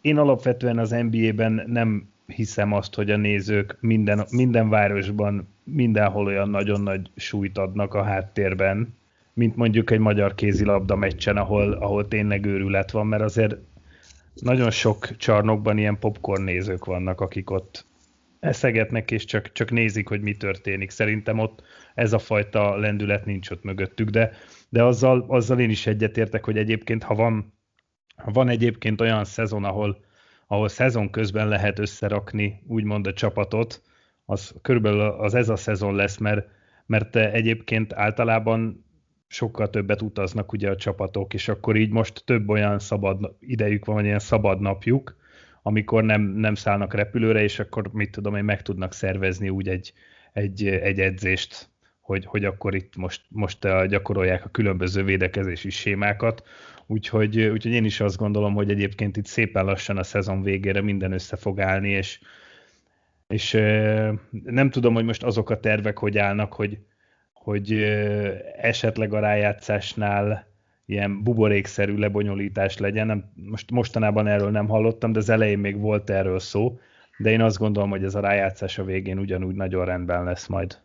én alapvetően az NBA-ben nem hiszem azt, hogy a nézők minden, minden városban mindenhol olyan nagyon nagy súlyt adnak a háttérben, mint mondjuk egy magyar kézilabda meccsen, ahol, ahol tényleg őrület van, mert azért nagyon sok csarnokban ilyen popcorn nézők vannak, akik ott eszegetnek, és csak, csak nézik, hogy mi történik. Szerintem ott ez a fajta lendület nincs ott mögöttük, de, de azzal, azzal én is egyetértek, hogy egyébként, ha van, ha van egyébként olyan szezon, ahol, ahol szezon közben lehet összerakni úgymond a csapatot, az körülbelül az ez a szezon lesz, mert, mert egyébként általában sokkal többet utaznak ugye a csapatok, és akkor így most több olyan szabad idejük van, vagy ilyen szabad napjuk, amikor nem, nem szállnak repülőre, és akkor mit tudom én, meg tudnak szervezni úgy egy, egy, egy edzést, hogy, hogy akkor itt most, most gyakorolják a különböző védekezési sémákat, úgyhogy, úgyhogy én is azt gondolom, hogy egyébként itt szépen lassan a szezon végére minden össze fog állni, és, és nem tudom, hogy most azok a tervek hogy állnak, hogy, hogy esetleg a rájátszásnál ilyen buborékszerű lebonyolítás legyen. Nem, most mostanában erről nem hallottam, de az elején még volt erről szó, de én azt gondolom, hogy ez a rájátszás a végén ugyanúgy nagyon rendben lesz majd.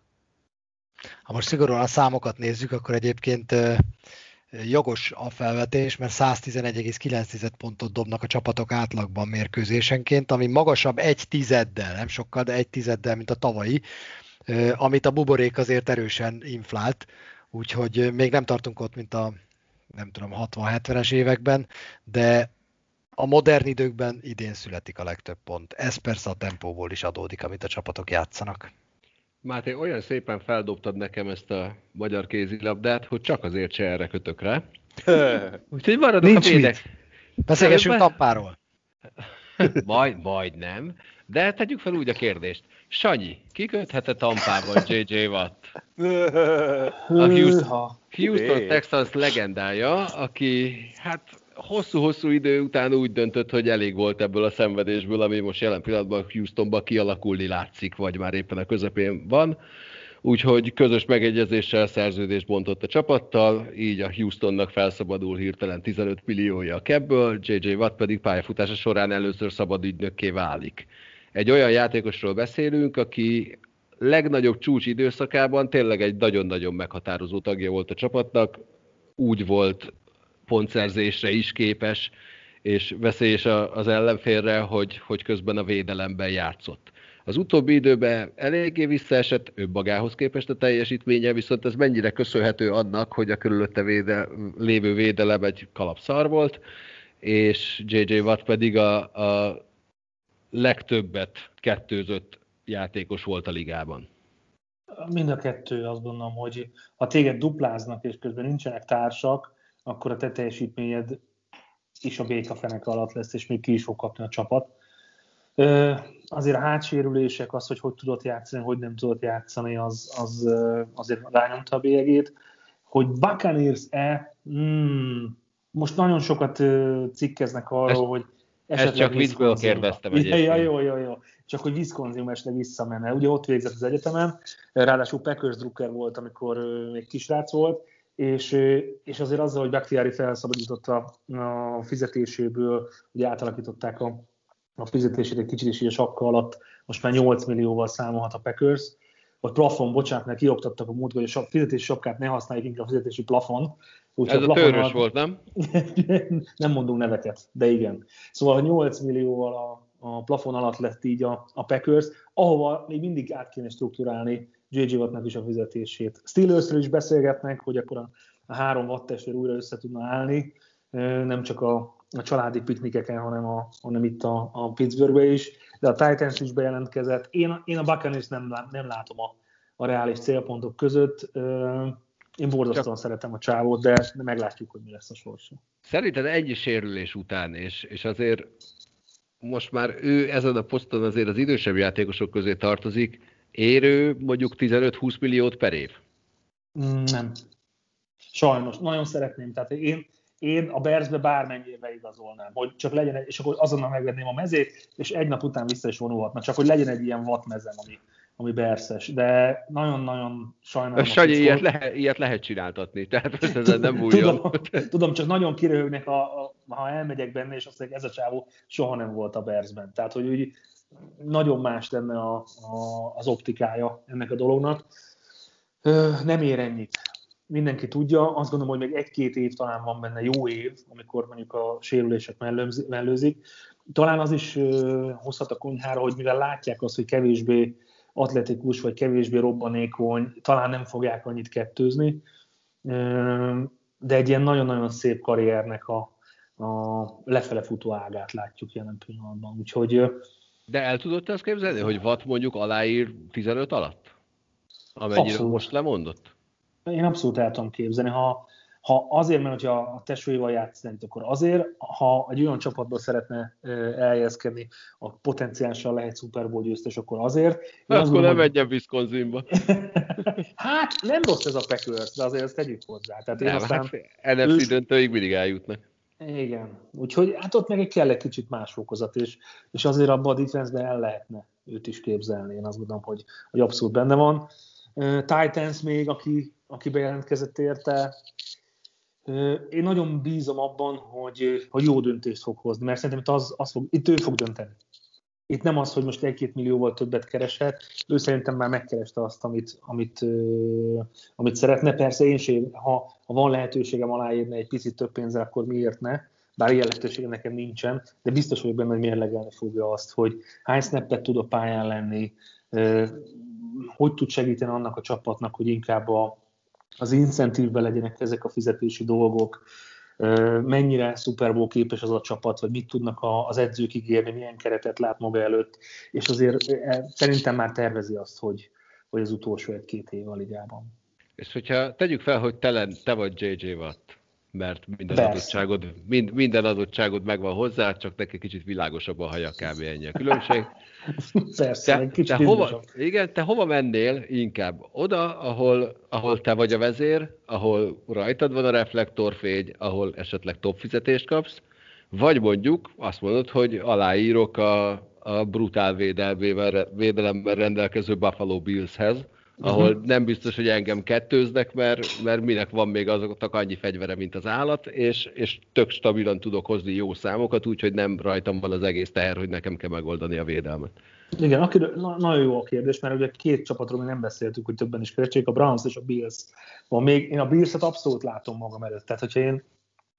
Ha most szigorúan a számokat nézzük, akkor egyébként jogos a felvetés, mert 111,9 pontot dobnak a csapatok átlagban mérkőzésenként, ami magasabb egy tizeddel, nem sokkal, de egy tizeddel, mint a tavalyi, amit a buborék azért erősen inflált, úgyhogy még nem tartunk ott, mint a nem tudom, 60-70-es években, de a modern időkben idén születik a legtöbb pont. Ez persze a tempóból is adódik, amit a csapatok játszanak. Máté, olyan szépen feldobtad nekem ezt a magyar kézilabdát, hogy csak azért se erre kötök rá. Úgyhogy maradok Nincs a védek. Beszélgessünk tappáról. majd, majd nem. De tegyük fel úgy a kérdést. Sanyi, kiköthet-e Tampával JJ Watt? A Houston, Houston Texans legendája, aki hát hosszú-hosszú idő után úgy döntött, hogy elég volt ebből a szenvedésből, ami most jelen pillanatban Houstonban kialakulni látszik, vagy már éppen a közepén van. Úgyhogy közös megegyezéssel szerződést bontott a csapattal, így a Houstonnak felszabadul hirtelen 15 milliója a kebből, JJ Watt pedig pályafutása során először szabad ügynökké válik. Egy olyan játékosról beszélünk, aki legnagyobb csúcs időszakában tényleg egy nagyon-nagyon meghatározó tagja volt a csapatnak, úgy volt pontszerzésre is képes, és veszélyes az ellenfélre, hogy, hogy közben a védelemben játszott. Az utóbbi időben eléggé visszaesett ő magához képest a teljesítménye, viszont ez mennyire köszönhető annak, hogy a körülötte véde, lévő védelem egy kalapszar volt, és J.J. Watt pedig a, a legtöbbet kettőzött játékos volt a ligában. Mind a kettő, azt gondolom, hogy ha téged dupláznak, és közben nincsenek társak, akkor a te teljesítményed is a béka fenek alatt lesz, és még ki is fog kapni a csapat. Azért a hátsérülések, az, hogy hogy tudott játszani, hogy nem tudott játszani, az, az azért rányomta a bélyegét. Hogy Buccaneers-e, hmm, most nagyon sokat cikkeznek arról, ezt, hogy. Ezt csak viccből kérdeztem egyébként. Ja, jó, jó, jó. Csak hogy Wisconsin esetleg visszamenne. Ugye ott végzett az egyetemen, ráadásul Packers Drucker volt, amikor még kisrác volt, és, és azért azzal, hogy Bakhtiari felszabadította a fizetéséből, ugye átalakították a, a fizetését egy kicsit is így a sakka alatt, most már 8 millióval számolhat a Packers, vagy plafon, bocsánat, mert kioktattak a múltkor, hogy a fizetési sapkát ne használjuk, inkább a fizetési plafon. Úgy, Ez a, a törös volt, nem? nem mondunk neveket, de igen. Szóval 8 millióval a, a plafon alatt lett így a, a Packers, ahova még mindig át kéne struktúrálni J.J. Wattnak is a fizetését. Steelersről is beszélgetnek, hogy akkor a, a három wattestvér újra össze tudna állni, nem csak a, a családi piknikeken, hanem, a, hanem itt a, a Pittsburghbe is, de a Titans is bejelentkezett. Én, én a Buccaneers nem, nem látom a, a reális célpontok között. Én borzasztóan Csak... szeretem a csávót, de, meglátjuk, hogy mi lesz a sorsa. Szerinted egy sérülés után, és, és azért most már ő ezen a poszton azért az idősebb játékosok közé tartozik, érő mondjuk 15-20 milliót per év? Nem. Sajnos, nagyon szeretném. Tehát én, én a Bersbe bármennyire igazolnám, hogy csak legyen egy, és akkor azonnal megvenném a mezét, és egy nap után vissza is vonulhatna, csak hogy legyen egy ilyen mezem, ami, ami berszes. De nagyon-nagyon sajnálom. Sanyi, ilyet, lehet, ilyet lehet csináltatni, tehát ez nem újon. tudom, tudom, csak nagyon kiröhögnek, a, a, ha elmegyek benne, és azt mondják, ez a csávó soha nem volt a Bersben. Tehát, hogy úgy nagyon más lenne a, a, az optikája ennek a dolognak. Nem ér ennyit. Mindenki tudja, azt gondolom, hogy még egy-két év talán van benne jó év, amikor mondjuk a sérülések mellőzik. Talán az is hozhat a konyhára, hogy mivel látják azt, hogy kevésbé atletikus, vagy kevésbé robbanékony, talán nem fogják annyit kettőzni, de egy ilyen nagyon-nagyon szép karriernek a, a lefele futó ágát látjuk jelen pillanatban. Úgyhogy... De el tudod azt képzelni, hogy Watt mondjuk aláír 15 alatt? Amennyire abszolút. most lemondott? Én abszolút el tudom képzelni. Ha, ha azért, mert hogyha a tesóival játszani, akkor azért, ha egy olyan csapatban szeretne eljeszkedni, a potenciálisan lehet Super Bowl győztes, akkor azért. Én akkor nem menjen Wisconsinba. hát nem rossz ez a Packers, de azért ezt tegyük hozzá. Tehát én nem, aztán hát NFC ős... döntőig mindig eljutnak. Igen, úgyhogy hát ott meg kell egy kicsit más fokozat, és, és azért abban a defense el lehetne őt is képzelni. Én azt gondolom, hogy, hogy abszolút benne van. Titans még, aki, aki bejelentkezett érte, én nagyon bízom abban, hogy, hogy jó döntést fog hozni, mert szerintem itt, az, az fog, itt ő fog dönteni. Itt nem az, hogy most egy-két millióval többet kereshet, ő szerintem már megkereste azt, amit, amit, amit szeretne. Persze én sem, ha, ha van lehetőségem aláírni egy picit több pénzre, akkor miért ne? Bár ilyen lehetősége nekem nincsen, de biztos vagyok benne, hogy mérlegelni fogja azt, hogy hány snappet tud a pályán lenni, hogy tud segíteni annak a csapatnak, hogy inkább a, az incentívben legyenek ezek a fizetési dolgok, mennyire Super Bowl képes az a csapat, vagy mit tudnak az edzők ígérni, milyen keretet lát maga előtt, és azért e, szerintem már tervezi azt, hogy, hogy az utolsó egy-két év a ligában. És hogyha tegyük fel, hogy te, te vagy JJ Watt, mert minden Persze. adottságod, mind, minden adottságod megvan hozzá, csak neki kicsit világosabb a haja, kb. ennyi a különbség. Persze, te, kicsit te hova, Igen, te hova mennél inkább? Oda, ahol, ahol te vagy a vezér, ahol rajtad van a reflektorfény, ahol esetleg top fizetést kapsz, vagy mondjuk azt mondod, hogy aláírok a, a brutál védelmével, védelemmel rendelkező Buffalo Billshez, ahol uh-huh. nem biztos, hogy engem kettőznek, mert, mert minek van még azoknak annyi fegyvere, mint az állat, és, és tök stabilan tudok hozni jó számokat, úgyhogy nem rajtam van az egész teher, hogy nekem kell megoldani a védelmet. Igen, aki, na, nagyon jó a kérdés, mert ugye két csapatról még nem beszéltük, hogy többen is keressék, a Browns és a Bills. Van még, én a Bills-et abszolút látom magam előtt. Tehát, hogyha én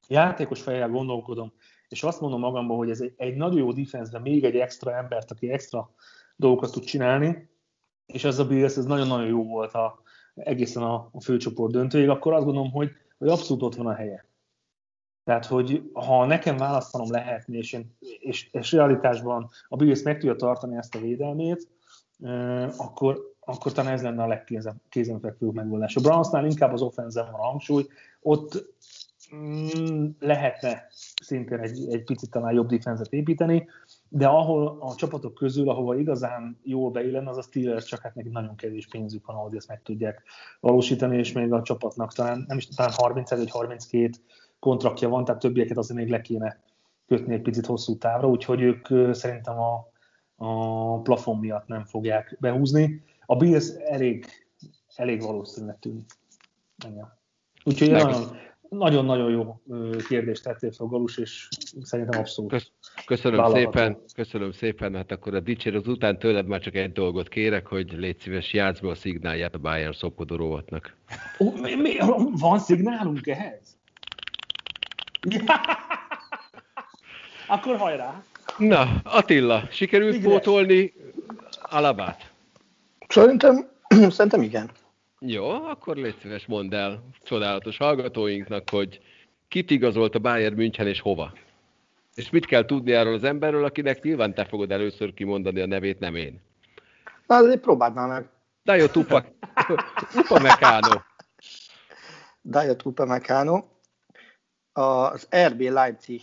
játékos fejjel gondolkodom, és azt mondom magamban, hogy ez egy, egy nagyon jó defense még egy extra embert, aki extra dolgokat tud csinálni, és ez a Bills, ez nagyon-nagyon jó volt a, egészen a, a főcsoport döntőig, akkor azt gondolom, hogy, hogy abszolút ott van a helye. Tehát, hogy ha nekem választanom lehetni, és, én, és, és realitásban a Bills meg tudja tartani ezt a védelmét, akkor, akkor talán ez lenne a legkézenfekvőbb megoldás. A Brownsnál inkább az offenzen van a hangsúly, ott mm, lehetne szintén egy, egy picit talán jobb defenzet építeni, de ahol a csapatok közül, ahova igazán jól beillen, az a Steelers, csak hát nekik nagyon kevés pénzük van, ahogy ezt meg tudják valósítani, és még a csapatnak talán, nem is talán 31 vagy 32 kontraktja van, tehát többieket azért még le kéne kötni egy picit hosszú távra, úgyhogy ők szerintem a, a plafon miatt nem fogják behúzni. A Bills elég, elég valószínűleg tűnik. Úgyhogy nagyon, nagyon-nagyon jó kérdést tettél fel, Galus, és szerintem abszolút. Köszönöm szépen, köszönöm szépen, hát akkor a dicsér az után tőled már csak egy dolgot kérek, hogy légy szíves, játsz be a szignálját a Bayern szopkodó rovatnak. mi, mi, van szignálunk ehhez? akkor hajrá! Na, Attila, sikerült Igre. pótolni Alabát? Szerintem, szerintem igen. Jó, akkor légy szíves, mondd el csodálatos hallgatóinknak, hogy kit igazolt a Bayern München és hova. És mit kell tudni arról az emberről, akinek nyilván te fogod először kimondani a nevét, nem én. Na, azért próbáld már meg. Dajo Tupa, Tupa Meccano. Dajo Tupa Meccano. Az RB Leipzig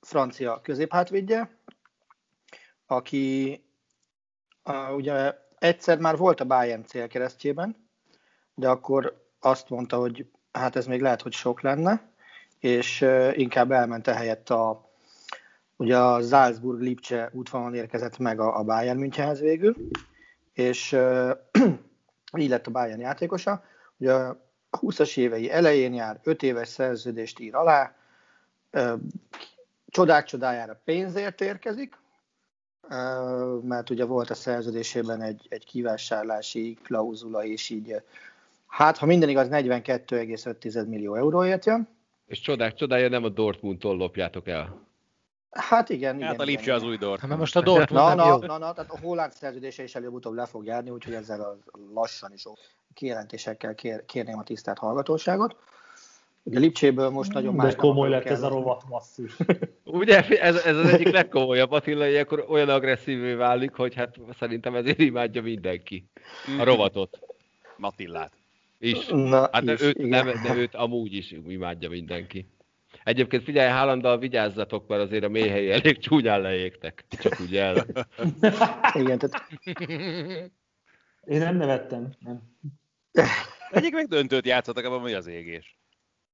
francia középhátvédje, aki a, ugye egyszer már volt a Bayern célkeresztjében, de akkor azt mondta, hogy hát ez még lehet, hogy sok lenne, és inkább elment helyett a, ugye a Salzburg-Lipcse útvonalon érkezett meg a, a Bayern Münchenhez végül, és így lett a Bayern játékosa. Ugye a 20-as évei elején jár, 5 éves szerződést ír alá, csodák csodájára pénzért érkezik, mert ugye volt a szerződésében egy, egy kivásárlási klauzula, és így, hát ha minden igaz, 42,5 millió euróért jön. És csodák csodája nem a Dortmundtól lopjátok el. Hát igen, hát igen. a Lipcse az új Dortmund. Hát most a Dortmund na, nem na, jó. Na, na, tehát a Holland szerződése is előbb-utóbb le fog járni, úgyhogy ezzel a lassan is kijelentésekkel kér, kérném a tisztelt hallgatóságot. Ugye Lipcséből most nagyon más. De komoly lett ez a rovat, masszus. Ugye ez, ez az egyik legkomolyabb, Attila ilyenkor olyan agresszívvé válik, hogy hát szerintem ezért imádja mindenki a rovatot. Matillát. Is. Na, hát is, őt, nem, de őt amúgy is imádja mindenki. Egyébként figyelj, Haalanddal vigyázzatok, mert azért a mélyhelyi elég csúnyán leégtek. Csak úgy el. Igen, tehát... Én nem nevettem. Nem. Egyik meg döntőt játszottak, abban mi az égés?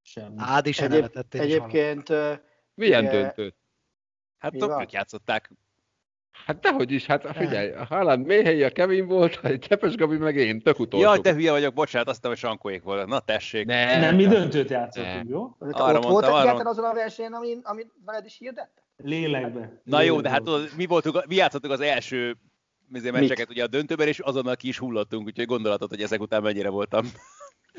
Semmi. Ádi sem Egyéb, Egyébként... Milyen ugye, döntőt? Hát ők játszották Hát dehogy is, hát figyelj, a Haaland méhelyi, a Kevin volt, a Csepes Gabi meg én, tök utolsó. Jaj, te hülye vagyok, bocsánat, azt hogy Sankóék volt. Na tessék. Ne, nem, mi döntőt játszottunk, jó? Arra ott volt egyáltalán azon a versenyen, amit, amit veled is hirdett? Lélekbe. Na jó, de hát mi, voltunk, mi játszottuk az első meccseket ugye a döntőben, és azonnal ki is hullottunk, úgyhogy gondolatot, hogy ezek után mennyire voltam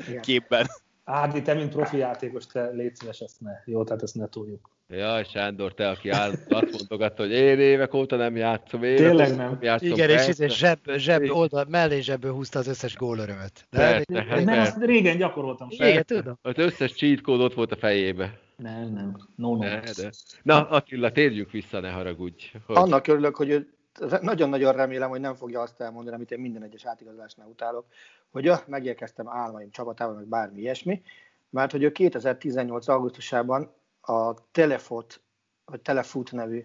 Igen. képben. Ádi, te, mint profi játékos, te légy szíves, ezt ne. Jó, tehát ezt ne túljuk. Jaj, Sándor, te, aki áll, azt mondogatta, hogy én évek óta nem játszom, én Tényleg nem. nem játszom. Igen, és, és zseb, zseb oldal, mellé zsebből húzta az összes gólörömöt. De persze, hát nem, azt régen gyakoroltam. Igen, tudom. Az összes cheat kód ott volt a fejébe. Nem, nem. No, no. Ne, de. Na, Attila, térjünk vissza, ne haragudj. Hogy... Annak örülök, hogy ő nagyon-nagyon remélem, hogy nem fogja azt elmondani, amit én minden egyes átigazolásnál utálok, hogy ja, megérkeztem álmaim csapatával, meg bármi ilyesmi, mert hogy ő 2018. augusztusában a Telefot, vagy Telefut nevű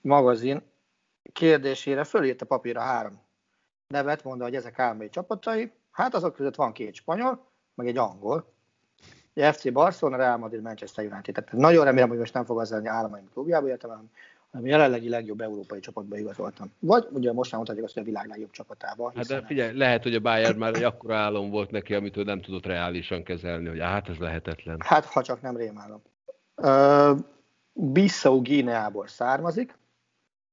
magazin kérdésére fölírta papírra három nevet, mondta, hogy ezek álmai csapatai, hát azok között van két spanyol, meg egy angol, FC Barcelona, Real Madrid, Manchester United. Tehát nagyon remélem, hogy most nem fog az lenni álmaim klubjába jöttem, hanem hanem jelenlegi legjobb európai csapatba igazoltam. Vagy ugye most már mondhatjuk azt, hogy a világ legjobb csapatába. Hát de figyelj, lehet, hogy a Bayern már egy akkora álom volt neki, amit ő nem tudott reálisan kezelni, hogy hát ez lehetetlen. Hát, ha csak nem rémálom. Bissau Gíneából származik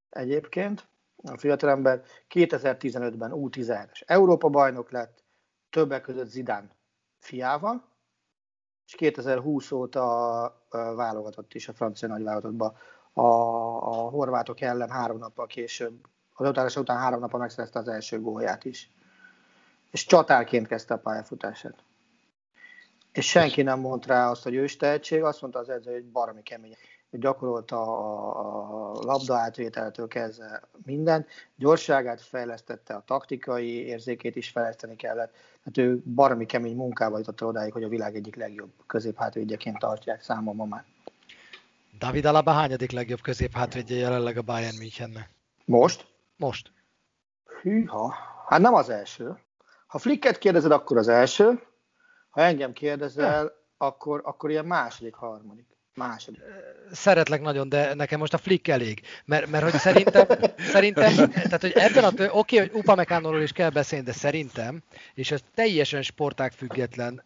egyébként. A fiatalember 2015-ben U17-es Európa bajnok lett, többek között Zidán fiával, és 2020 óta válogatott is a francia nagyválogatottba a, a horvátok ellen három nappal később. Az utálása után három nappal megszerezte az első gólját is. És csatárként kezdte a pályafutását. És senki nem mondta rá azt, hogy ő is tehetség, azt mondta az edző, hogy baromi kemény. Gyakorolta a, labda átvételtől kezdve minden, gyorságát fejlesztette, a taktikai érzékét is fejleszteni kellett. Hát ő baromi kemény munkával jutott odáig, hogy a világ egyik legjobb középhátvédjeként tartják számomra már. David Alaba hányadik legjobb középhátvédje jelenleg a Bayern Münchennek? Most? Most. Hűha, hát nem az első. Ha Flicket kérdezed, akkor az első. Ha engem kérdezel, akkor, akkor ilyen második, harmadik. Második. Szeretlek nagyon, de nekem most a flick elég. Mert, mert hogy szerintem, szerintem tehát hogy ebben a, oké, okay, hogy Upamecánóról is kell beszélni, de szerintem, és ezt teljesen sporták függetlenül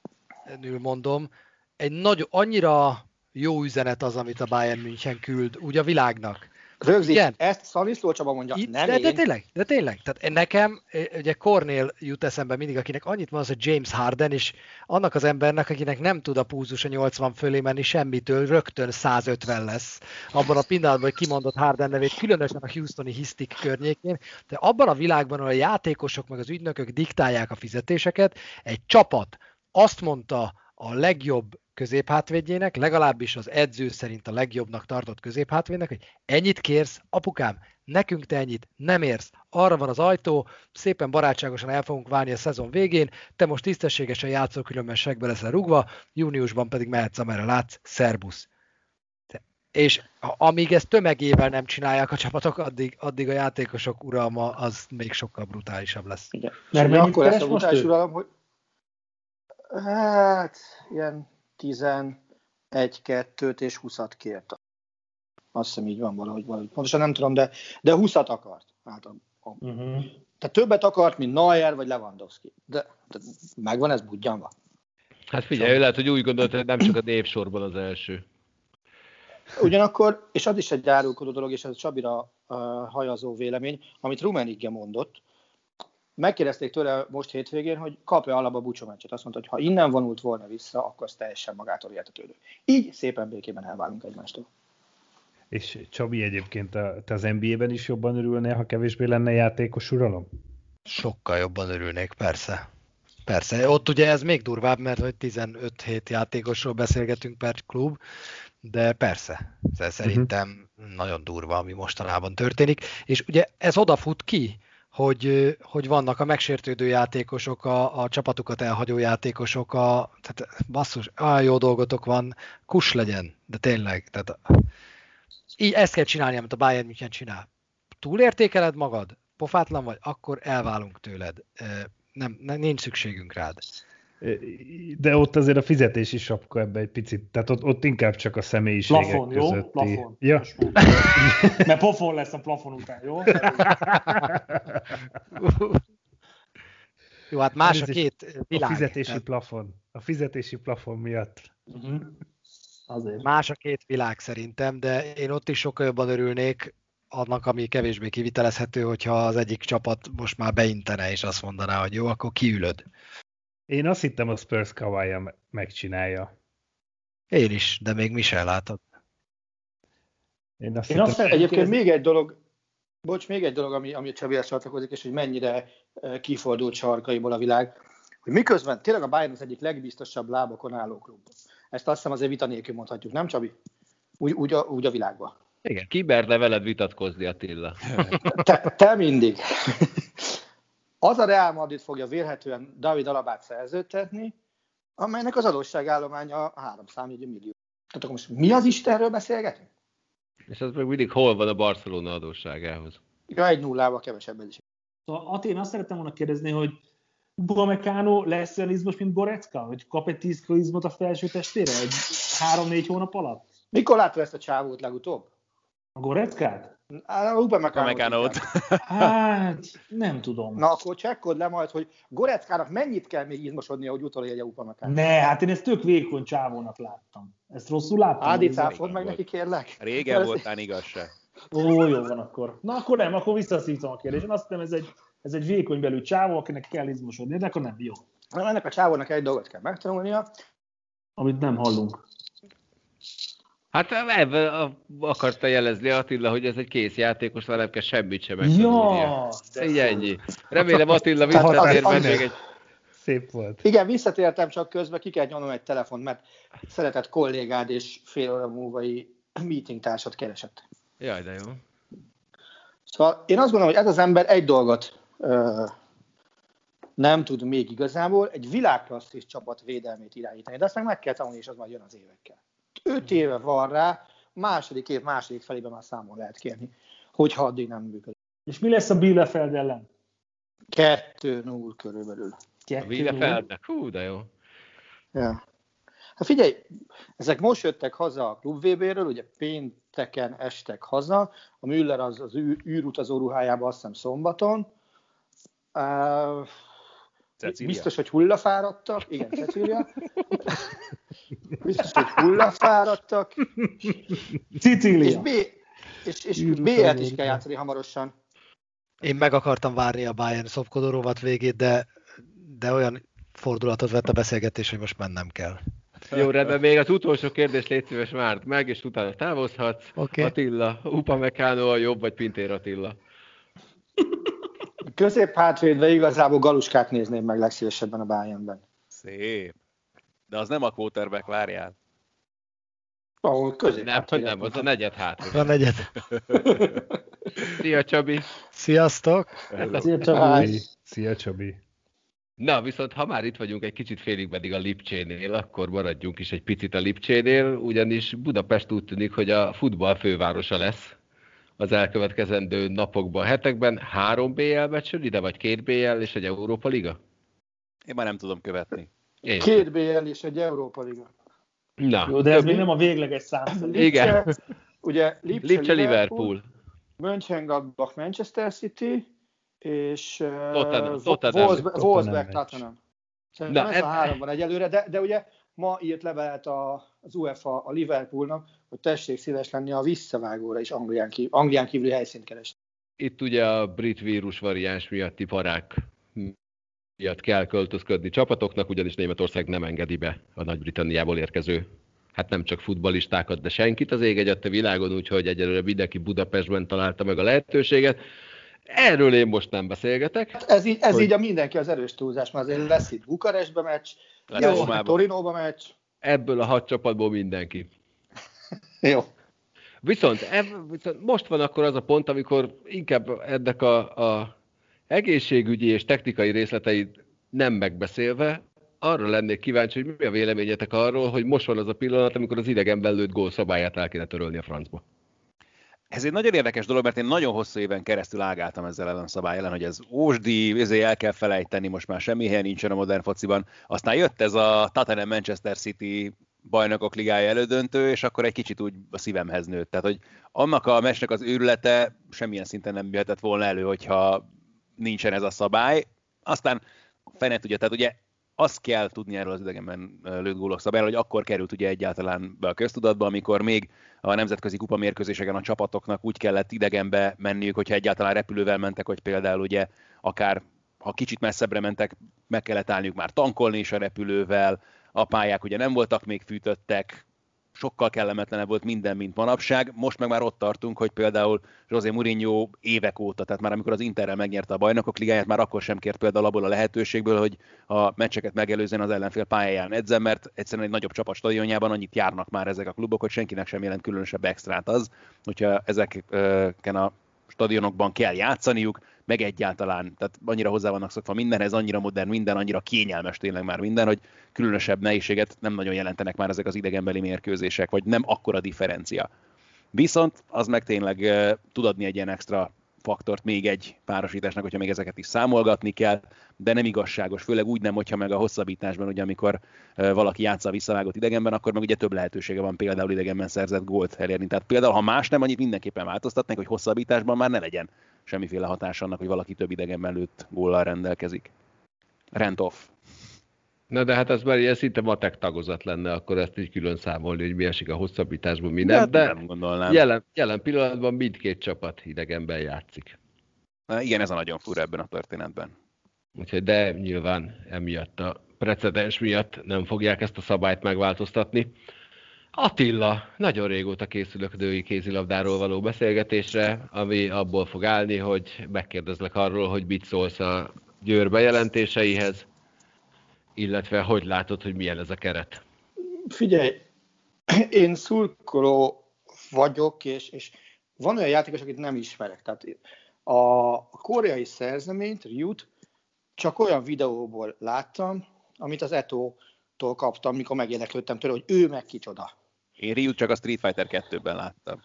mondom, egy nagy, annyira jó üzenet az, amit a Bayern München küld, úgy a világnak. Rögzít, Igen. ezt Szaniszló Csaba mondja, Itt, nem de, én. de tényleg, de tényleg. Tehát nekem, ugye Cornél jut eszembe mindig, akinek annyit van az, hogy James Harden, és annak az embernek, akinek nem tud a púzus a 80 fölé menni semmitől, rögtön 150 lesz. Abban a pillanatban, hogy kimondott Harden nevét, különösen a Houstoni hisztik környékén, de abban a világban, ahol a játékosok meg az ügynökök diktálják a fizetéseket, egy csapat azt mondta a legjobb középhátvédjének, legalábbis az edző szerint a legjobbnak tartott középhátvédnek, hogy ennyit kérsz, apukám, nekünk te ennyit nem érsz, arra van az ajtó, szépen barátságosan el fogunk válni a szezon végén, te most tisztességesen játszol, különben segbe leszel rugva, júniusban pedig mehetsz, amerre látsz, szerbusz. És amíg ezt tömegével nem csinálják a csapatok, addig, addig a játékosok uralma az még sokkal brutálisabb lesz. Igen. Mert akkor lesz a brutális uralom, hogy hát ilyen 11, 2-t és 20-at kért. Azt hiszem így van valahogy, valahogy. Pontosan nem tudom, de, de 20-at akart. Hát a, a, uh-huh. Tehát többet akart, mint Neuer vagy Lewandowski. De, de megvan ez budjanva. Hát figyelj, lehet, hogy úgy gondolta, hogy nem csak a névsorban az első. Ugyanakkor, és az is egy árulkodó dolog, és ez a Csabira uh, hajazó vélemény, amit Rumenigge mondott, megkérdezték tőle most hétvégén, hogy kap-e alap a bucsomencset. Azt mondta, hogy ha innen vonult volna vissza, akkor az teljesen magától értetődő. Így szépen békében elválunk egymástól. És Csabi egyébként te az NBA-ben is jobban örülnél, ha kevésbé lenne játékos uralom? Sokkal jobban örülnék, persze. Persze, ott ugye ez még durvább, mert hogy 15 hét játékosról beszélgetünk per klub, de persze, ez szerintem uh-huh. nagyon durva, ami mostanában történik, és ugye ez odafut ki, hogy, hogy vannak a megsértődő játékosok, a, a csapatukat elhagyó játékosok, a, tehát basszus, olyan jó dolgotok van, kus legyen, de tényleg, tehát így ezt kell csinálni, amit a Bayern München csinál. Túlértékeled magad, pofátlan vagy, akkor elválunk tőled. Nem, nem, nincs szükségünk rád. De ott azért a fizetési sapka ebbe egy picit, tehát ott, ott inkább csak a személyiségek plafon, közötti. Jó? Plafon. Ja. Mert pofon lesz a plafon után, jó? jó, hát más a két világ. A fizetési plafon. A fizetési plafon miatt. Uh-huh. Azért. Más a két világ szerintem, de én ott is sokkal jobban örülnék annak, ami kevésbé kivitelezhető, hogyha az egyik csapat most már beintene, és azt mondaná, hogy jó, akkor kiülöd. Én azt hittem, a Spurs kawai megcsinálja. Én is, de még mi sem látod. Én azt, Én azt hittem, egyébként még egy dolog, bocs, még egy dolog, ami, ami a Csabihez csatlakozik, és hogy mennyire e, kifordult sarkaiból a világ, hogy miközben tényleg a Bayern az egyik legbiztosabb lábakon álló klub. Ezt azt hiszem azért vita nélkül mondhatjuk, nem Csabi? Úgy, úgy, a, úgy a világban. Igen, kiberne veled vitatkozni, Attila. Te, te mindig. Az a Real Madrid fogja vérhetően David Alabát szerződtetni, amelynek az adósságállománya 3 számjegyű millió. Tehát akkor most mi az Istenről beszélgetünk? És az meg mindig hol van a Barcelona adósságához? Ja, egy nullával kevesebb is. Szóval Atén azt szerettem volna kérdezni, hogy Upamecano lesz olyan izmos, mint Gorecka? Hogy kap egy 10 izmot a felső testére? Egy 3-4 hónap alatt? Mikor látta ezt a csávót legutóbb? A Goreckát? A Upamecano-t. Hát, nem tudom. Na, akkor csekkod le majd, hogy Goreckának mennyit kell még izmosodnia, hogy utolérje Upamecano. Ne, hát én ezt tök vékony csávónak láttam. Ezt rosszul láttam? Ádi, cáfod meg neki, kérlek. Régen voltál igaz se. Ó, jó van akkor. Na, akkor nem, akkor visszaszítom a kérdést. Azt hiszem, ez egy, ez egy vékony belül csávó, akinek kell izmosodni, de akkor nem jó. Na, ennek a csávónak egy dolgot kell megtanulnia. Amit nem hallunk. Hát ebben akarta jelezni Attila, hogy ez egy kész játékos, nem kell semmit sem megtanulnia. Ja, Így ennyi. Remélem Attila visszatér, mert még egy... Szép volt. Igen, visszatértem, csak közben ki kell nyomnom egy telefon, mert szeretett kollégád és fél óra múlvai meeting társat keresett. Jaj, de jó. Szóval én azt gondolom, hogy ez az ember egy dolgot ö, nem tud még igazából, egy világklasszis csapat védelmét irányítani, de azt meg meg kell tanulni, és az majd jön az évekkel. Öt éve van rá, második év második felében már számon lehet kérni, hogyha addig nem működik. És mi lesz a Bielefeld ellen? 2-0 körülbelül. A Bielefeldnek? Hú, de jó. Ja. Hát figyelj, ezek most jöttek haza a klub VB-ről, ugye pénteken estek haza, a Müller az, az űrutazó ruhájában azt hiszem szombaton. Uh, biztos, hogy hullafáradtak, igen, Cecília. biztos, hogy hullafáradtak. Cecília. És, B, és, és B-et is kell játszani hamarosan. Én meg akartam várni a Bayern szopkodó rovat végét, de, de olyan fordulatot vett a beszélgetés, hogy most mennem kell. Jó, rendben, még az utolsó kérdés légy szíves már meg, és utána távozhatsz. Okay. Attila, Upamecano a jobb, vagy Pintér Attila? Középhátvédve igazából Galuskát nézném meg legszívesebben a Bayernben. Szép. De az nem a quarterback, várjál. Ahol közép. Nem, hogy nem, az a negyed hát. A negyed. Szia Csabi! Sziasztok! Szia Csabi! Szia Csabi! Na, viszont ha már itt vagyunk egy kicsit félig pedig a Lipcsénél, akkor maradjunk is egy picit a Lipcsénél, ugyanis Budapest úgy tűnik, hogy a futball fővárosa lesz az elkövetkezendő napokban, hetekben. Három BL meccsön ide, vagy két BL és egy Európa Liga? Én már nem tudom követni. Én két BL és egy Európa Liga. Na, Jó, de ez még nem a végleges szám. Lipcse, Igen. Ugye Lipcse, Lipcse Liverpool. Mönchengladbach Manchester City, és Tottenham, Tottenham. Szerintem Na, ez a három van egyelőre, de, de ugye ma írt levelet a, az UEFA a Liverpoolnak, hogy tessék szíves lenni a visszavágóra is Anglián, kívül, Anglián kívüli helyszínt keresni. Itt ugye a brit vírus variáns miatti parák miatt kell költözködni csapatoknak, ugyanis Németország nem engedi be a Nagy-Britanniából érkező hát nem csak futbalistákat, de senkit az ég egyadt a világon, úgyhogy egyelőre mindenki Budapestben találta meg a lehetőséget. Erről én most nem beszélgetek. Hát ez így, ez hogy... így a mindenki az erős túlzás, mert azért lesz itt Bukarestbe meccs, lesz Torinóba meccs. Ebből a hat csapatból mindenki. Jó. Viszont, eb, viszont most van akkor az a pont, amikor inkább ennek a, a egészségügyi és technikai részleteit nem megbeszélve, arra lennék kíváncsi, hogy mi a véleményetek arról, hogy most van az a pillanat, amikor az idegen belőtt gól szabályát el kéne törölni a francba. Ez egy nagyon érdekes dolog, mert én nagyon hosszú éven keresztül ágáltam ezzel ellen a szabály ellen, hogy ez ósdi, ezért el kell felejteni, most már semmi helyen nincsen a modern fociban. Aztán jött ez a Tottenham Manchester City bajnokok ligája elődöntő, és akkor egy kicsit úgy a szívemhez nőtt. Tehát, hogy annak a mesnek az őrülete semmilyen szinten nem jöhetett volna elő, hogyha nincsen ez a szabály. Aztán fene tudja, tehát ugye azt kell tudni erről az idegenben lőtt gólok szabályról, hogy akkor került ugye egyáltalán be a köztudatba, amikor még a nemzetközi kupa mérkőzéseken a csapatoknak úgy kellett idegenbe menniük, hogyha egyáltalán repülővel mentek, hogy például ugye akár ha kicsit messzebbre mentek, meg kellett állniuk már tankolni is a repülővel, a pályák ugye nem voltak még fűtöttek, sokkal kellemetlenebb volt minden, mint manapság. Most meg már ott tartunk, hogy például José Mourinho évek óta, tehát már amikor az Interrel megnyerte a bajnokok ligáját, már akkor sem kért például abból a lehetőségből, hogy a meccseket megelőzően az ellenfél pályáján edzem, mert egyszerűen egy nagyobb csapat stadionjában annyit járnak már ezek a klubok, hogy senkinek sem jelent különösebb extrát az, hogyha ezeken a stadionokban kell játszaniuk, meg egyáltalán, tehát annyira hozzá vannak szokva mindenhez, annyira modern minden, annyira kényelmes tényleg már minden, hogy különösebb nehézséget nem nagyon jelentenek már ezek az idegenbeli mérkőzések, vagy nem akkora differencia. Viszont az meg tényleg tud adni egy ilyen extra faktort még egy párosításnak, hogyha még ezeket is számolgatni kell, de nem igazságos, főleg úgy nem, hogyha meg a hosszabbításban, ugye amikor valaki játsza a visszavágott idegenben, akkor meg ugye több lehetősége van például idegenben szerzett gólt elérni. Tehát például, ha más nem, annyit mindenképpen változtatnak, hogy hosszabbításban már ne legyen semmiféle hatás annak, hogy valaki több idegenben lőtt góllal rendelkezik. Rent off. Na de hát ez már ilyen szinte matek tagozat lenne, akkor ezt így külön számolni, hogy mi esik a hosszabbításban, mi nem. De, de nem gondolnám. Jelen, jelen pillanatban mindkét csapat idegenben játszik. Na, igen, ez a nagyon fura ebben a történetben. Úgyhogy de nyilván emiatt a precedens miatt nem fogják ezt a szabályt megváltoztatni. Attila, nagyon régóta készülök női kézilabdáról való beszélgetésre, ami abból fog állni, hogy megkérdezlek arról, hogy mit szólsz a Győr bejelentéseihez, illetve hogy látod, hogy milyen ez a keret? Figyelj, én szurkoló vagyok, és, és van olyan játékos, akit nem ismerek. Tehát a koreai szerzeményt, Ryut, csak olyan videóból láttam, amit az Eto-tól kaptam, mikor megérdeklődtem tőle, hogy ő meg kicsoda. Én Ryut csak a Street Fighter 2-ben láttam.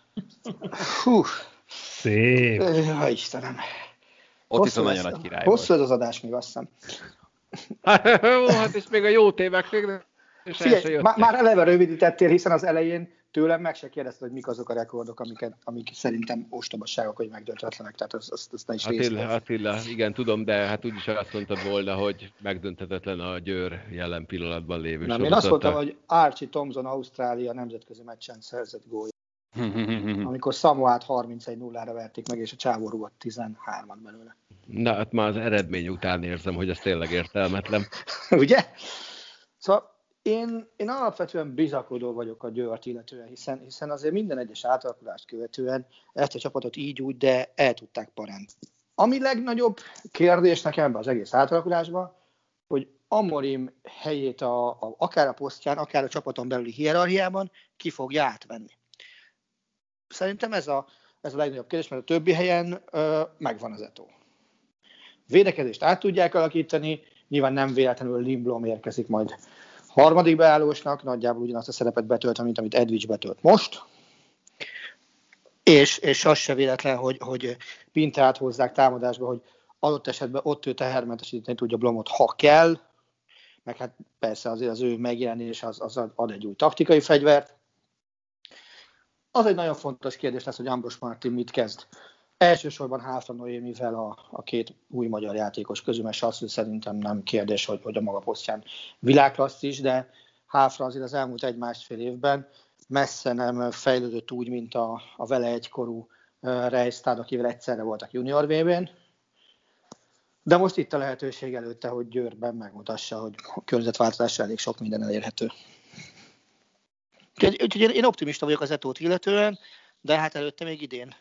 Hú. Szép. Ja, Istenem. Ott viszont nagyon nagy király Hosszú volt. az adás még, azt hiszem. Hát és még a jó még nem. Figyelj, már, már eleve rövidítettél, hiszen az elején tőlem meg se kérdezted, hogy mik azok a rekordok, amiket, amik szerintem ostobaságok, hogy megdöntetlenek, tehát azt, azt, azt ne is Attila, Attila, igen, tudom, de hát úgyis azt mondtad volna, hogy megdöntetetlen a Győr jelen pillanatban lévő Nem, én azt mondtam, hogy Archie Thompson Ausztrália nemzetközi meccsen szerzett gólja. amikor Samoát 31-0-ra verték meg, és a csávó rúgott 13-at belőle. Na, hát már az eredmény után érzem, hogy ez tényleg értelmetlen. Ugye? Szóval én, én alapvetően bizakodó vagyok a Győrt illetően, hiszen, hiszen azért minden egyes átalakulást követően ezt a csapatot így úgy, de el tudták parán. Ami legnagyobb kérdés nekem az egész átalakulásban, hogy Amorim helyét a, a, akár a posztján, akár a csapaton belüli hierarchiában ki fogja átvenni. Szerintem ez a, ez a legnagyobb kérdés, mert a többi helyen ö, megvan az etó. Védekezést át tudják alakítani, nyilván nem véletlenül Limblom érkezik majd harmadik beállósnak, nagyjából ugyanazt a szerepet betölt, mint amit Edwidge betölt most. És, és az se véletlen, hogy, hogy Pintát hozzák támadásba, hogy adott esetben ott ő tehermentesíteni tudja Blomot, ha kell, meg hát persze azért az ő megjelenés az, az ad egy új taktikai fegyvert. Az egy nagyon fontos kérdés lesz, hogy Ambros Martin mit kezd. Elsősorban Háfra Noémivel a, a két új magyar játékos közül, mert azt szerintem nem kérdés, hogy, hogy a maga posztján világklassz is, de Háfra azért az elmúlt egy-másfél évben messze nem fejlődött úgy, mint a, a vele egykorú uh, Reistad, akivel egyszerre voltak junior vb De most itt a lehetőség előtte, hogy Győrben megmutassa, hogy a környezetváltozással elég sok minden elérhető. Úgyhogy én optimista vagyok az etót illetően, de hát előtte még idén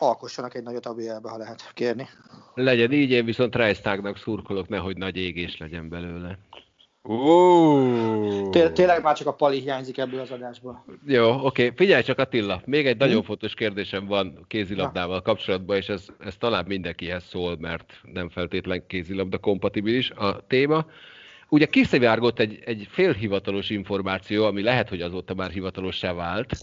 alkossanak egy nagyot a BL-be, ha lehet kérni. Legyen így, én viszont Reisztágnak szurkolok, nehogy nagy égés legyen belőle. Uh. Tényleg már csak a pali hiányzik ebből az adásból. Jó, oké. Figyelj csak Attila, még egy nagyon hm? fontos kérdésem van kézilabdával kapcsolatban, és ez, ez talán mindenkihez szól, mert nem feltétlen kézilabda kompatibilis a téma. Ugye kiszivárgott egy, egy félhivatalos információ, ami lehet, hogy azóta már hivatalossá vált,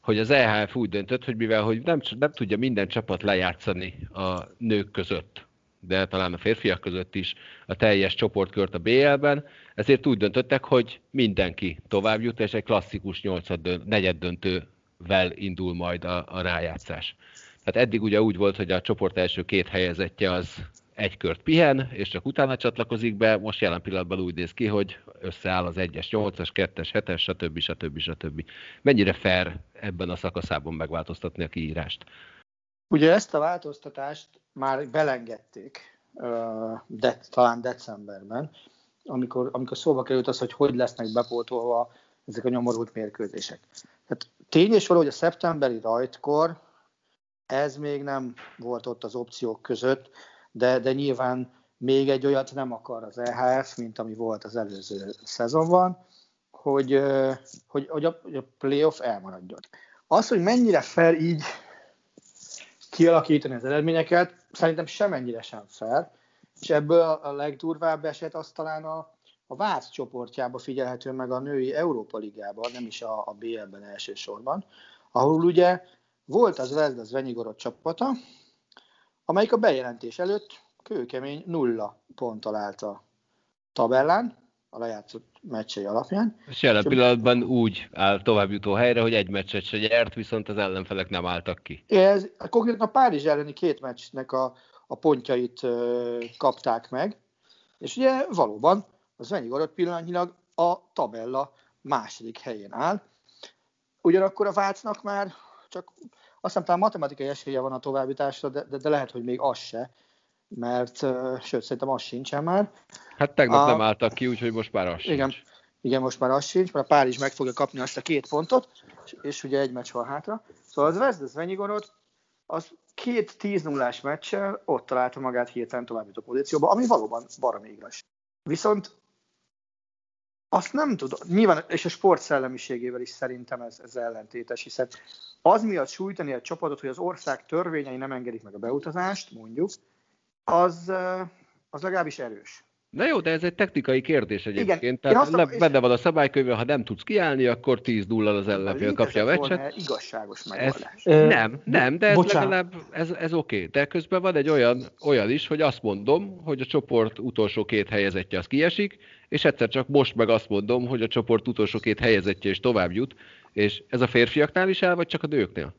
hogy az EHF úgy döntött, hogy mivel hogy nem, nem tudja minden csapat lejátszani a nők között, de talán a férfiak között is a teljes csoportkört a BL-ben, ezért úgy döntöttek, hogy mindenki tovább jut, és egy klasszikus nyolcad negyed döntővel indul majd a, a rájátszás. Tehát eddig ugye úgy volt, hogy a csoport első két helyezettje az egy kört pihen, és csak utána csatlakozik be, most jelen pillanatban úgy néz ki, hogy összeáll az 1-es, 8-as, 2-es, 7-es, stb. stb. stb. Mennyire fair ebben a szakaszában megváltoztatni a kiírást? Ugye ezt a változtatást már belengedték, de, talán decemberben, amikor, amikor szóba került az, hogy hogy lesznek bepótolva ezek a nyomorult mérkőzések. Tehát tény és való, hogy a szeptemberi rajtkor ez még nem volt ott az opciók között, de, de nyilván még egy olyat nem akar az EHF, mint ami volt az előző szezonban, hogy, hogy, hogy, a, hogy a playoff elmaradjon. Az, hogy mennyire fel így kialakítani az eredményeket, szerintem semennyire sem fel, és ebből a legdurvább eset az talán a, a Vác csoportjába figyelhető meg a női Európa Ligában, nem is a, a BL-ben elsősorban, ahol ugye volt az Vezda Zvenyigorod csapata, amelyik a bejelentés előtt kőkemény nulla ponttal állt a tabellán, a lejátszott meccsei alapján. És jelen pillanatban úgy áll továbbjutó helyre, hogy egy meccset se nyert, viszont az ellenfelek nem álltak ki. Ez konkrétan a Párizs elleni két meccsnek a, a pontjait ö, kapták meg, és ugye valóban az Venigorod pillanatnyilag a tabella második helyén áll. Ugyanakkor a Vácnak már csak azt hiszem talán matematikai esélye van a továbbításra, de, de, de lehet, hogy még az se, mert sőt, szerintem az sincsen már. Hát tegnap a, nem álltak ki, úgyhogy most már az igen, sincs. Igen, most már az sincs, mert a Párizs meg fogja kapni azt a két pontot, és, és ugye egy meccs van hátra. Szóval az Vezdes Venyigorodot, az két 10 0 meccsel ott találta magát hirtelen továbbító pozícióba, ami valóban baromi igaz. Viszont azt nem tudom, nyilván, és a sport szellemiségével is szerintem ez, ez ellentétes, hiszen az miatt sújtani a csapatot, hogy az ország törvényei nem engedik meg a beutazást, mondjuk, az, az legalábbis erős. Na jó, de ez egy technikai kérdés egyébként. Igen, Tehát le, és... benne van a szabálykönyvben, ha nem tudsz kiállni, akkor 10 0 az ellenfél kapja a meccset. igazságos megoldás. Ez, nem, nem, de ez Bocsánat. legalább ez, ez oké. Okay. De közben van egy olyan, olyan is, hogy azt mondom, hogy a csoport utolsó két helyezettje az kiesik, és egyszer csak most meg azt mondom, hogy a csoport utolsó két helyezettje is tovább jut, és ez a férfiaknál is el, vagy csak a nőknél?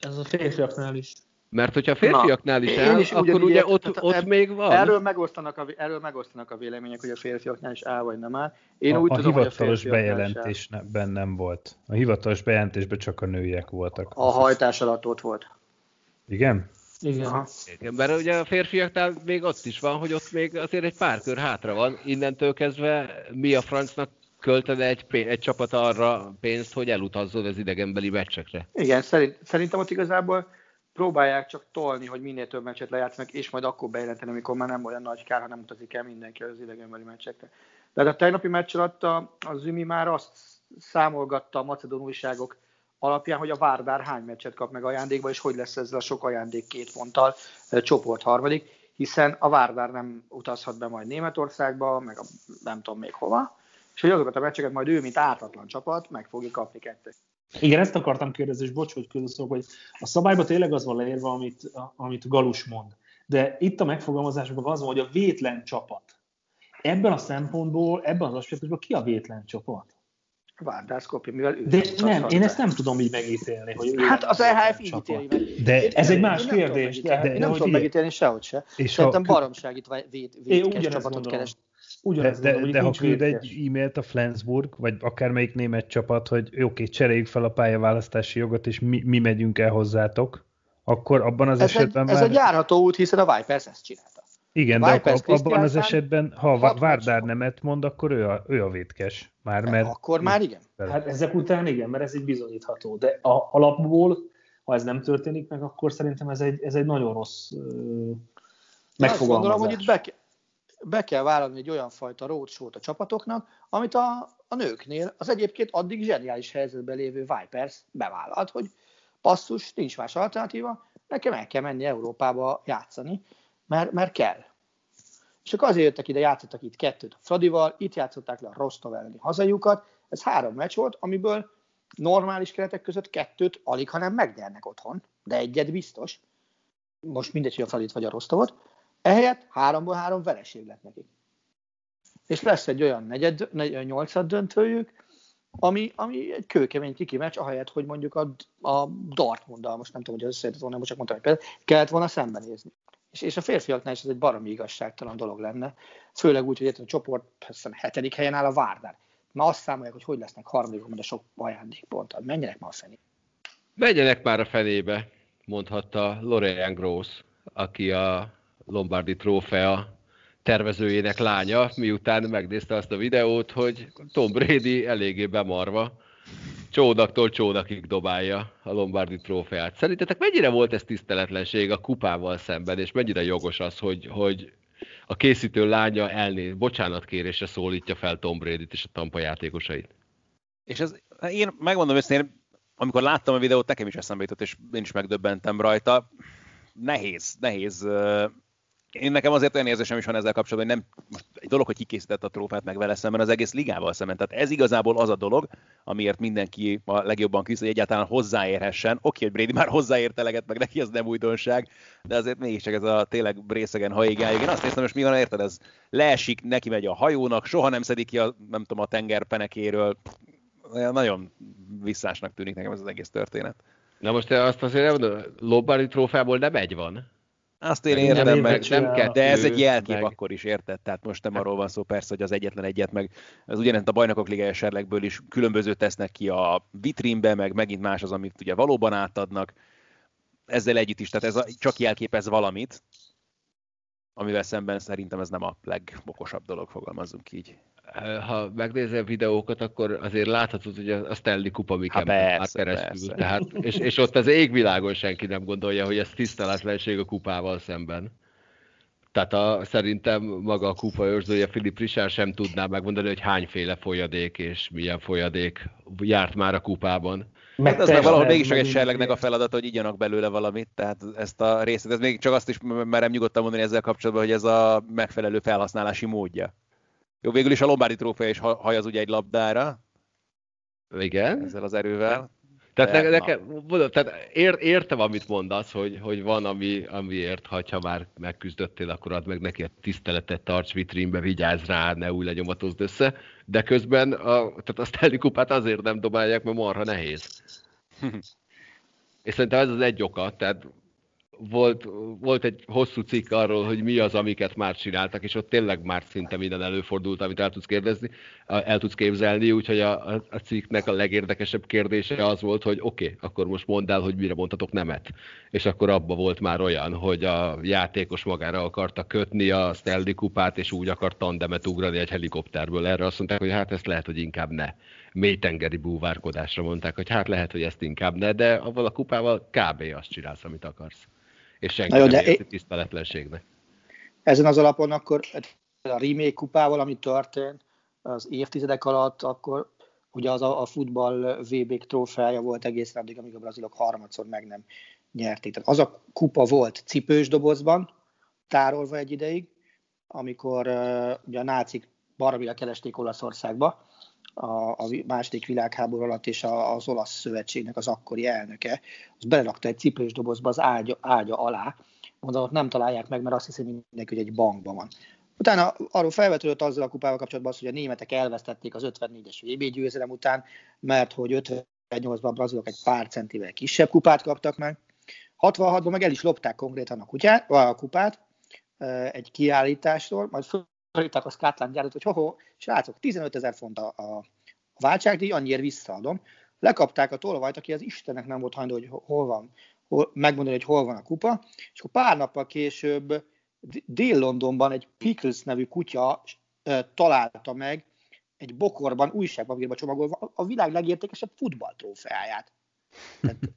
Ez a férfiaknál is. Mert hogyha a férfiaknál is áll, is akkor ugye ért, ott, ott még van. Erről megosztanak, a, erről megosztanak a vélemények, hogy a férfiaknál is áll vagy nem áll. Én a, úgy a tudom, hivatalos hogy a bejelentésben nem volt. A hivatalos bejelentésben csak a nőiek voltak. A hajtás alatt ott volt. Igen? Igen. Aha. Igen, mert ugye a férfiaknál még ott is van, hogy ott még azért egy pár kör hátra van. Innentől kezdve mi a francnak költene egy, egy csapat arra pénzt, hogy elutazzon az idegenbeli meccsekre. Igen, szerint, szerintem ott igazából próbálják csak tolni, hogy minél több meccset lejátszanak, és majd akkor bejelenteni, amikor már nem olyan nagy kár, ha nem utazik el mindenki az idegenbeli meccsekre. De a tegnapi meccs alatt a, az Ümi már azt számolgatta a macedon újságok alapján, hogy a Várdár hány meccset kap meg ajándékba, és hogy lesz ezzel a sok ajándék két ponttal csoport harmadik, hiszen a Várdár nem utazhat be majd Németországba, meg a, nem tudom még hova, és hogy azokat a meccseket majd ő, mint ártatlan csapat, meg fogja kapni kettőt. Igen, ezt akartam kérdezni, és bocs, hogy közösszok, hogy a szabályban tényleg az van leírva, amit, amit Galus mond. De itt a megfogalmazásban az van, hogy a vétlen csapat. Ebben a szempontból, ebben az aspektusban ki a vétlen csapat? Várdár Skopje, mivel ő De nem, én ezt nem tudom így megítélni. Hogy hát az EHF így ítéli meg. De én, ez egy más kérdés. De, de, én nem tudom megítélni sehogy se. És Szerintem baromság itt vét, vétkes csapatot keres. Ugyanezt de, mondom, de, de ha küld egy e-mailt a Flensburg, vagy akármelyik német csapat, hogy oké, cseréljük fel a pályaválasztási jogot, és mi, mi megyünk el hozzátok, akkor abban az ez esetben egy, már... Ez egy járható út, hiszen a Vipers ezt csinálta. Igen, de akkor, abban az esetben, ha a Várdár nemet mond, akkor ő a, ő a vétkes. Már, mert akkor már igen. Hát ezek után igen, mert ez egy bizonyítható. De a alapból ha ez nem történik meg, akkor szerintem ez egy, ez egy nagyon rossz megfogalmazás. Azt gondolom, hogy itt be, be kell vállalni egy olyan fajta roadshow-t a csapatoknak, amit a, a nőknél az egyébként addig zseniális helyzetben lévő Vipers bevállalt, hogy passzus, nincs más alternatíva, nekem el kell menni Európába játszani, mert, mert kell. És akkor azért jöttek ide, játszottak itt kettőt a Fradival, itt játszották le a Rostov elleni hazajukat, ez három meccs volt, amiből normális keretek között kettőt alig, hanem megnyernek otthon, de egyet biztos. Most mindegy, hogy a Fradit vagy a Rostovot. Ehelyett háromból három vereség lett nekik. És lesz egy olyan negyed, negyed nyolcad döntőjük, ami, ami egy kőkemény kiki meccs, ahelyett, hogy mondjuk a, a Dartmunddal, most nem tudom, hogy összehetett volna, most csak mondtam, hogy például, kellett volna szembenézni. És, és a férfiaknál is ez egy baromi igazságtalan dolog lenne, főleg úgy, hogy a csoport hiszem, hetedik helyen áll a Várdár. Ma azt számolják, hogy hogy lesznek harmadikok, mert a sok ajándékpont. Menjenek ma a fenébe. Menjenek már a fenébe, mondhatta Lorraine Gross, aki a Lombardi trófea tervezőjének lánya, miután megnézte azt a videót, hogy Tom Brady eléggé bemarva, csódaktól csódakig dobálja a Lombardi trófeát. Szerintetek mennyire volt ez tiszteletlenség a kupával szemben, és mennyire jogos az, hogy, hogy a készítő lánya elnéz, bocsánatkérésre szólítja fel Tom Brady-t és a Tampa játékosait? És ez, én megmondom őszintén, amikor láttam a videót, nekem is eszembe jutott, és én is megdöbbentem rajta. Nehéz, nehéz én nekem azért olyan érzésem is van ezzel kapcsolatban, hogy nem most egy dolog, hogy kikészített a trófát meg vele szemben, az egész ligával szemben. Tehát ez igazából az a dolog, amiért mindenki a legjobban küzd, hogy egyáltalán hozzáérhessen. Oké, hogy Brady már hozzáért eleget, meg neki az nem újdonság, de azért mégiscsak ez a tényleg részegen haigáig. Én azt néztem, most mi van, érted, ez leesik, neki megy a hajónak, soha nem szedik ki a, nem tudom, a tenger penekéről. Nagyon visszásnak tűnik nekem ez az egész történet. Na most azt azért nem Lombardi trófából nem egy van. Azt én értem, nem, meg, nem kell, de ez egy jelkép meg. akkor is, érted? Tehát most nem arról van szó persze, hogy az egyetlen egyet, meg az ugyanent a bajnokok liga eserlegből is különböző tesznek ki a vitrínbe, meg megint más az, amit ugye valóban átadnak. Ezzel együtt is, tehát ez a, csak jelképez valamit, amivel szemben szerintem ez nem a legokosabb dolog, fogalmazzunk így ha megnézel videókat, akkor azért láthatod, hogy a Stanley kupa miken már keresztül. Tehát, és, és ott az égvilágon senki nem gondolja, hogy ez tiszteletlenség a kupával szemben. Tehát a, szerintem maga a kupa őrzője Filip Richard sem tudná megmondani, hogy hányféle folyadék és milyen folyadék járt már a kupában. Meg hát az valahol mégis egy serlegnek a feladat, hogy igyanak belőle valamit, tehát ezt a részét, ez még csak azt is merem nyugodtan mondani ezzel kapcsolatban, hogy ez a megfelelő felhasználási módja. Jó, végül is a Lombardi trófea is hajaz ugye egy labdára. Igen. Ezzel az erővel. Tehát, ne, nekem, mondom, tehát ér, értem, amit mondasz, hogy, hogy van, ami, amiért, ha már megküzdöttél, akkor add meg neki a tiszteletet, tarts vitrínbe, vigyázz rá, ne úgy legyomatozd össze, de közben a, tehát a Stanley kupát azért nem dobálják, mert marha nehéz. És szerintem ez az egy oka, tehát volt, volt egy hosszú cikk arról, hogy mi az, amiket már csináltak, és ott tényleg már szinte minden előfordult, amit el tudsz kérdezni, el tudsz képzelni, úgyhogy a, a cikknek a legérdekesebb kérdése az volt, hogy oké, okay, akkor most mondd el, hogy mire mondhatok nemet. És akkor abba volt már olyan, hogy a játékos magára akarta kötni a Stanley kupát, és úgy akart tandemet ugrani egy helikopterből. Erre azt mondták, hogy hát ezt lehet, hogy inkább ne mélytengeri búvárkodásra mondták, hogy hát lehet, hogy ezt inkább ne, de avval a kupával kb. azt csinálsz, amit akarsz és senki jó, nem érti tiszteletlenségnek. Ezen az alapon akkor a remake kupával, ami történt az évtizedek alatt, akkor ugye az a, a futball VB trófeája volt egészen addig, amíg a brazilok harmadszor meg nem nyerték. Tehát az a kupa volt cipős dobozban, tárolva egy ideig, amikor uh, ugye a nácik baromira keresték Olaszországba, a, a második világháború alatt, és a, az olasz szövetségnek az akkori elnöke, az belerakta egy cipős dobozba az ágya, ágya alá, mondom, ott nem találják meg, mert azt hiszi mindenki, hogy egy bankban van. Utána arról felvetődött azzal a kupával kapcsolatban az, hogy a németek elvesztették az 54-es VB győzelem után, mert hogy 58-ban a brazilok egy pár centivel kisebb kupát kaptak meg. 66-ban meg el is lopták konkrétan a, kutyát, a kupát egy kiállításról, majd fölhívták a Scotland gyárat, hogy hoho, srácok, 15 ezer font a, a, a váltságdíj, annyiért visszaadom. Lekapták a tolvajt, aki az Istennek nem volt hajlandó, hogy hol van, hol, megmondani, hogy hol van a kupa, és akkor pár nappal később Dél-Londonban egy Pickles nevű kutya e, találta meg egy bokorban, újságpapírba csomagolva a világ legértékesebb futballtrófeáját. Tehát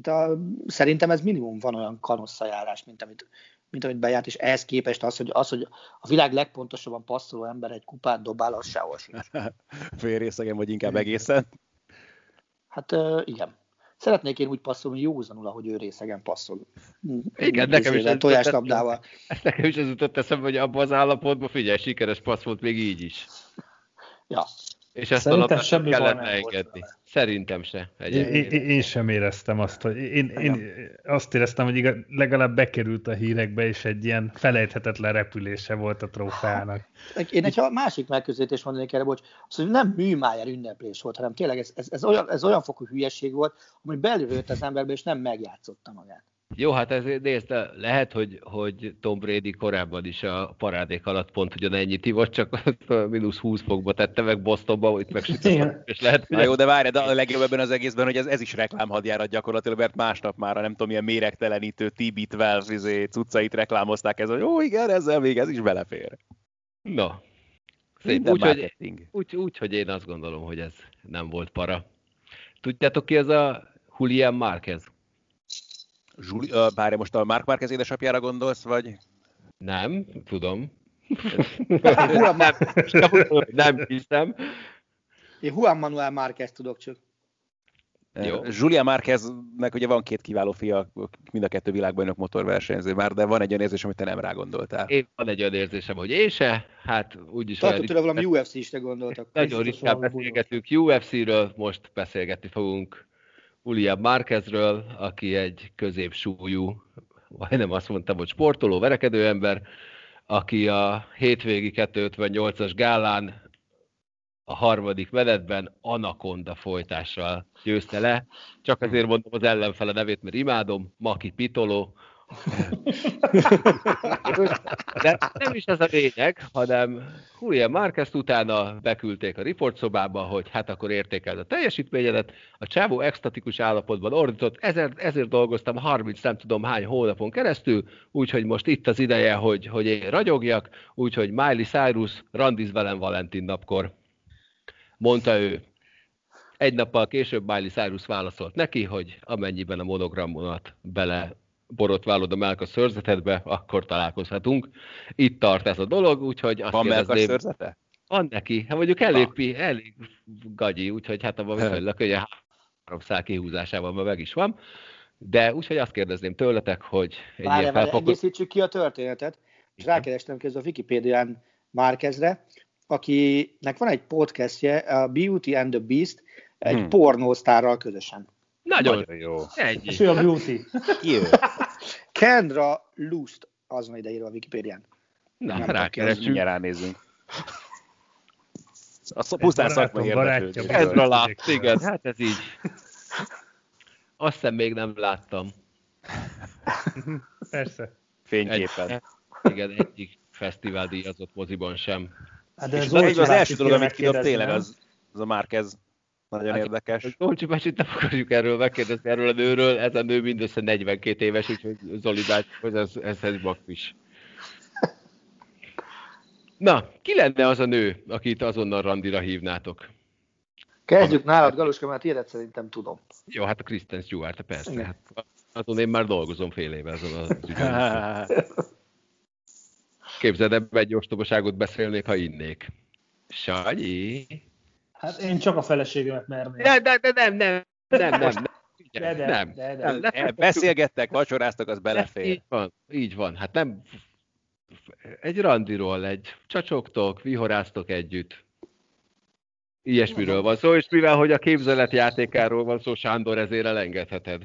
Tehát a, szerintem ez minimum van olyan kanosszajárás, mint amit, mint amit bejárt, és ehhez képest az, hogy, az, hogy a világ legpontosabban passzoló ember egy kupát dobál, az sehol sincs. Fél részegen, vagy inkább egészen? Hát igen. Szeretnék én úgy passzolni józanul, ahogy ő részegen passzol. Igen, nekem is, ez tojáslabdával. nekem is az jutott eszembe, hogy abban az állapotban figyelj, sikeres passz volt még így is. Ja. És ezt Szerintem a semmi kellett engedni. Szerintem se. Én, én, én sem éreztem azt, hogy én, én azt éreztem, hogy igaz, legalább bekerült a hírekbe, és egy ilyen felejthetetlen repülése volt a trófeának. Én egy másik megközelítés mondanék erre, bocs, az, hogy nem műmájer ünneplés volt, hanem tényleg ez, ez, ez, olyan, ez olyan fokú hülyeség volt, ami belülről az emberbe, és nem megjátszotta magát. Jó, hát ez, nézd, lehet, hogy, hogy Tom Brady korábban is a parádék alatt pont ugyanennyit ivott, csak mínusz 20 fokba tette meg Bostonba, itt meg és lehet, hogy... Na jó, de várj, de a legjobb ebben az egészben, hogy ez, ez is reklámhadjárat gyakorlatilag, mert másnap már a nem tudom, milyen méregtelenítő TB12 izé, cuccait reklámozták, ez, hogy jó, igen, ezzel még ez is belefér. Na, szép, úgy, hogy, úgy, úgy, hogy én azt gondolom, hogy ez nem volt para. Tudjátok ki ez a Julian Marquez? Zsuli, uh, bár most a Mark Marquez édesapjára gondolsz, vagy? Nem, tudom. nem, nem hiszem. Én Juan Manuel Márquez tudok csak. Jó. Julia Márqueznek ugye van két kiváló fia, mind a kettő világbajnok motorversenyző már, de van egy olyan érzés, amit te nem rá gondoltál. Én van egy olyan érzésem, hogy én se, hát úgyis... Tartott tőle valami UFC is te gondoltak. Nagyon ritkán beszélgetünk UFC-ről, most beszélgetni fogunk Julián Márquezről, aki egy középsúlyú, nem azt mondtam, hogy sportoló, verekedő ember, aki a hétvégi 258-as gálán a harmadik menetben Anaconda folytással győzte le. Csak azért mondom az ellenfele nevét, mert imádom, Maki Pitolo, de nem is ez a lényeg, hanem Julian Márquez utána beküldték a riportszobába, hogy hát akkor értékeld a teljesítményedet. A csávó extatikus állapotban ordított, ezért, ezért dolgoztam 30 nem tudom hány hónapon keresztül, úgyhogy most itt az ideje, hogy, hogy én ragyogjak, úgyhogy Miley Cyrus randiz velem Valentin napkor. Mondta ő. Egy nappal később Miley Cyrus válaszolt neki, hogy amennyiben a monogramonat bele borotválod a melka szörzetedbe, akkor találkozhatunk. Itt tart ez a dolog, úgyhogy azt Van melka szörzete? Van neki. Hát mondjuk elég, pi, elég gagyi, úgyhogy hát abban viszonylag könnyen három szál kihúzásával már meg is van. De úgyhogy azt kérdezném tőletek, hogy egy Várj, ilyen felfogott... egészítsük ki a történetet, és rákerestem közben a Wikipédián Márkezre, akinek van egy podcastje, a Beauty and the Beast, egy hmm. pornósztárral közösen. Nagyon, Nagyon jó. Ennyi. És ő a beauty. Ki Kendra Lust, az van ideírva a Wikipédián. Na, rákeresünk. Mindjárt ránézzünk. A pusztán szakmai érdeklődés. Kendra lát, igen, hát ez így. Azt hiszem még nem láttam. Persze. Fényképen. Egy, igen, egyik fesztivál díjazott moziban sem. Hát de ez az, az első dolog, amit kidob tényleg, az, az a Márkez nagyon hát, érdekes. Dolcsi Becsit nem akarjuk erről megkérdezni, erről a nőről. Ez a nő mindössze 42 éves, úgyhogy Zoli hogy ez, ez egy bakfis. Na, ki lenne az a nő, akit azonnal randira hívnátok? Kezdjük nálad, Galuska, mert ilyetet szerintem tudom. Jó, hát a Kristen Stewart, persze. Hát, azon én már dolgozom fél éve azon az ügyön. Képzeld, ebbe egy ostobaságot beszélnék, ha innék. Sanyi? Hát én csak a feleségemet merném. De, de, de nem, nem, nem, nem. nem. De, de, nem. De, de, nem. de. Beszélgettek, vacsoráztak, az belefér. Így van, így van. Hát nem egy randiról, egy csacsogtok, vihoráztok együtt. Ilyesmiről van szó, és mivel, hogy a képzeletjátékáról van szó, Sándor, ezért elengedheted.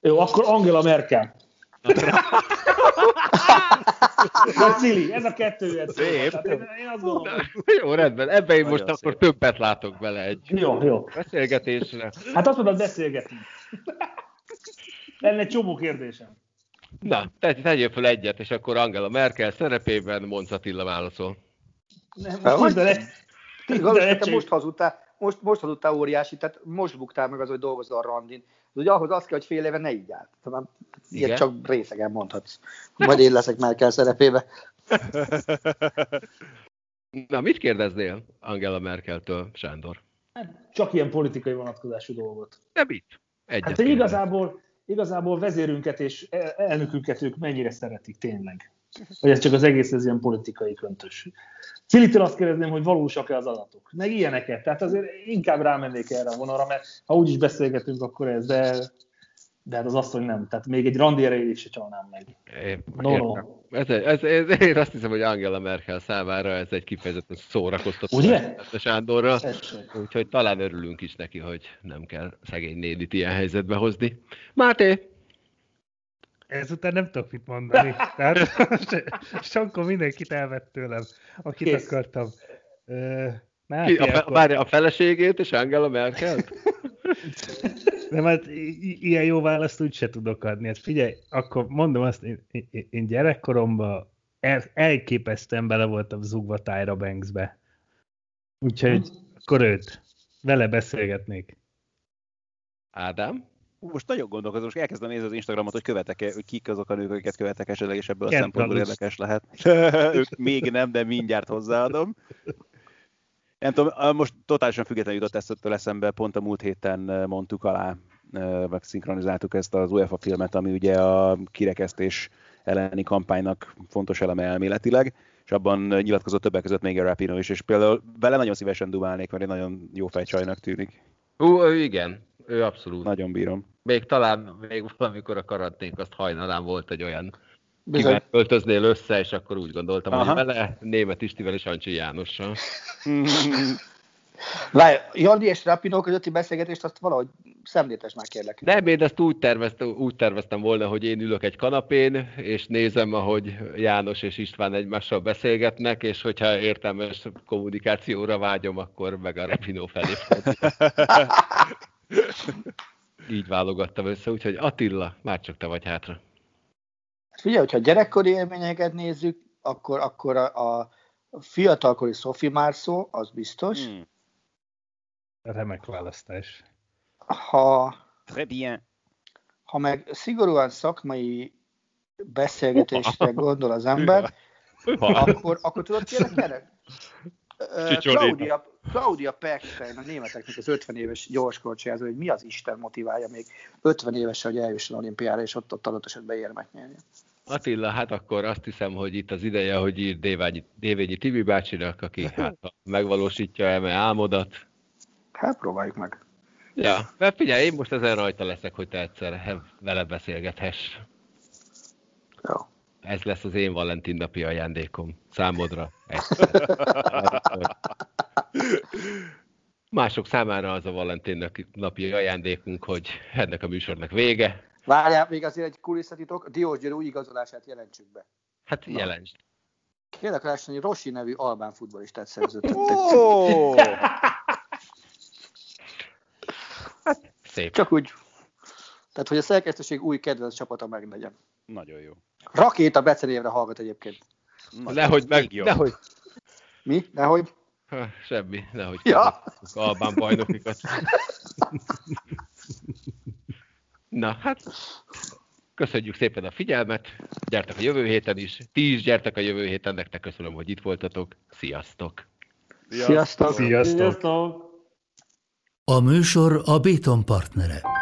Jó, akkor Angela Merkel. Vagy Cili, ez a kettő Szép. Tehát én, én azt gondolom, Jó, rendben. Ebben én most szép. akkor többet látok bele egy jó, jó. beszélgetésre. Hát azt mondod, beszélgetni. Lenne egy csomó kérdésem. Na, te, tegyél fel egyet, és akkor Angela Merkel szerepében Monsz Attila válaszol. Nem, most de egy, te most hazudtál, most, most hazudtál óriási, tehát most buktál meg az, hogy dolgozol a randin. Ugye ahhoz az kell, hogy fél éve ne így állt. Talán ilyet csak részegen mondhatsz. Majd én leszek Merkel szerepébe. Na, mit kérdeznél Angela Merkeltől, Sándor? Hát, csak ilyen politikai vonatkozású dolgot. De mit? Egyet hát igazából, igazából vezérünket és elnökünket ők mennyire szeretik tényleg. Vagy ez csak az egész ez ilyen politikai köntös. Cilitől azt kérdezném, hogy valósak-e az adatok. Meg ilyeneket. Tehát azért inkább rámennék erre a vonalra, mert ha úgy is beszélgetünk, akkor ez, de de hát az asszony nem. Tehát még egy randi erejét se csalnám meg. É, no, no. Ez, ez, ez, én azt hiszem, hogy Angela Merkel számára ez egy kifejezetten szórakoztató. Ugye? A Sándorra. Úgyhogy talán örülünk is neki, hogy nem kell szegény nédit ilyen helyzetbe hozni. Máté! Ezután nem tudok mit mondani. Tehát Sankó mindenkit elvett tőlem, akit Kész. akartam. Uh, Máté, a, fe, akkor... a feleségét és Angela Merkel? Nem, hát ilyen jó választ úgy se tudok adni. Hát figyelj, akkor mondom azt, én, én, én gyerekkoromban el, elképesztően bele voltam zugva Tyra Banksbe. Úgyhogy akkor őt. Vele beszélgetnék. Ádám? Most nagyon gondolkozom, most elkezdem nézni az Instagramot, hogy követek-e, hogy kik azok a nők, akiket követek esetleg, és ebből a szempontból érdekes lehet. ők még nem, de mindjárt hozzáadom nem tudom, most totálisan függetlenül jutott ezt eszembe, pont a múlt héten mondtuk alá, meg szinkronizáltuk ezt az UEFA filmet, ami ugye a kirekesztés elleni kampánynak fontos eleme elméletileg, és abban nyilatkozott többek között még a Rapino is, és például vele nagyon szívesen dumálnék, mert egy nagyon jó fejcsajnak tűnik. Ú, igen, ő abszolút. Nagyon bírom. Még talán még valamikor a karanténk azt hajnalán volt egy olyan Bizony. költöznél össze, és akkor úgy gondoltam, Aha. hogy vele, Német Istivel és Ancsi Jánossal. Várj, Jandi és Rapino közötti beszélgetést azt valahogy szemlétes már kérlek. Nem, én ezt úgy terveztem, úgy terveztem volna, hogy én ülök egy kanapén, és nézem, ahogy János és István egymással beszélgetnek, és hogyha értelmes kommunikációra vágyom, akkor meg a Rapino felé Így válogattam össze, úgyhogy Attila, már csak te vagy hátra. Figyelj, hogyha gyerekkori élményeket nézzük, akkor, akkor a, a fiatalkori Sophie Marceau, az biztos. Hmm. Remek választás. Ha, ha meg szigorúan szakmai beszélgetésre gondol az ember, akkor, akkor tudod kérlek Claudia, Claudia Perkstein, a németeknek az 50 éves gyorskorcsolyázó, hogy mi az Isten motiválja még 50 évesen, hogy eljusson olimpiára, és ott, ott adott esetben érmet nyerni. Attila, hát akkor azt hiszem, hogy itt az ideje, hogy ír Déványi, Dévényi Tibi bácsinak, aki hát megvalósítja eme álmodat. Hát próbáljuk meg. Ja, mert figyelj, én most ezen rajta leszek, hogy te egyszer vele beszélgethess. Jó. Ez lesz az én Valentin napi ajándékom számodra. Mások számára az a Valentin napi ajándékunk, hogy ennek a műsornak vége. Várjál, még azért egy kulisszatitok, Diós György új igazolását jelentsük be. Hát Na. jelentsd. Kérlek hogy Rossi nevű albán futbolistát szerződtettek. Oh! hát, szép. Csak úgy. Tehát, hogy a szerkesztőség új kedvenc csapata meglegyen. Nagyon jó. Rakéta becenévre hallgat egyébként. Nehogy meg, nehogy. Mi? Nehogy? Ha, semmi, nehogy ja. albán bajnokikat. Na, hát köszönjük szépen a figyelmet, gyertek a jövő héten is, ti is gyertek a jövő héten, nektek köszönöm, hogy itt voltatok, sziasztok! Sziasztok! Sziasztok! Sziasztok. A műsor a Béton partnere.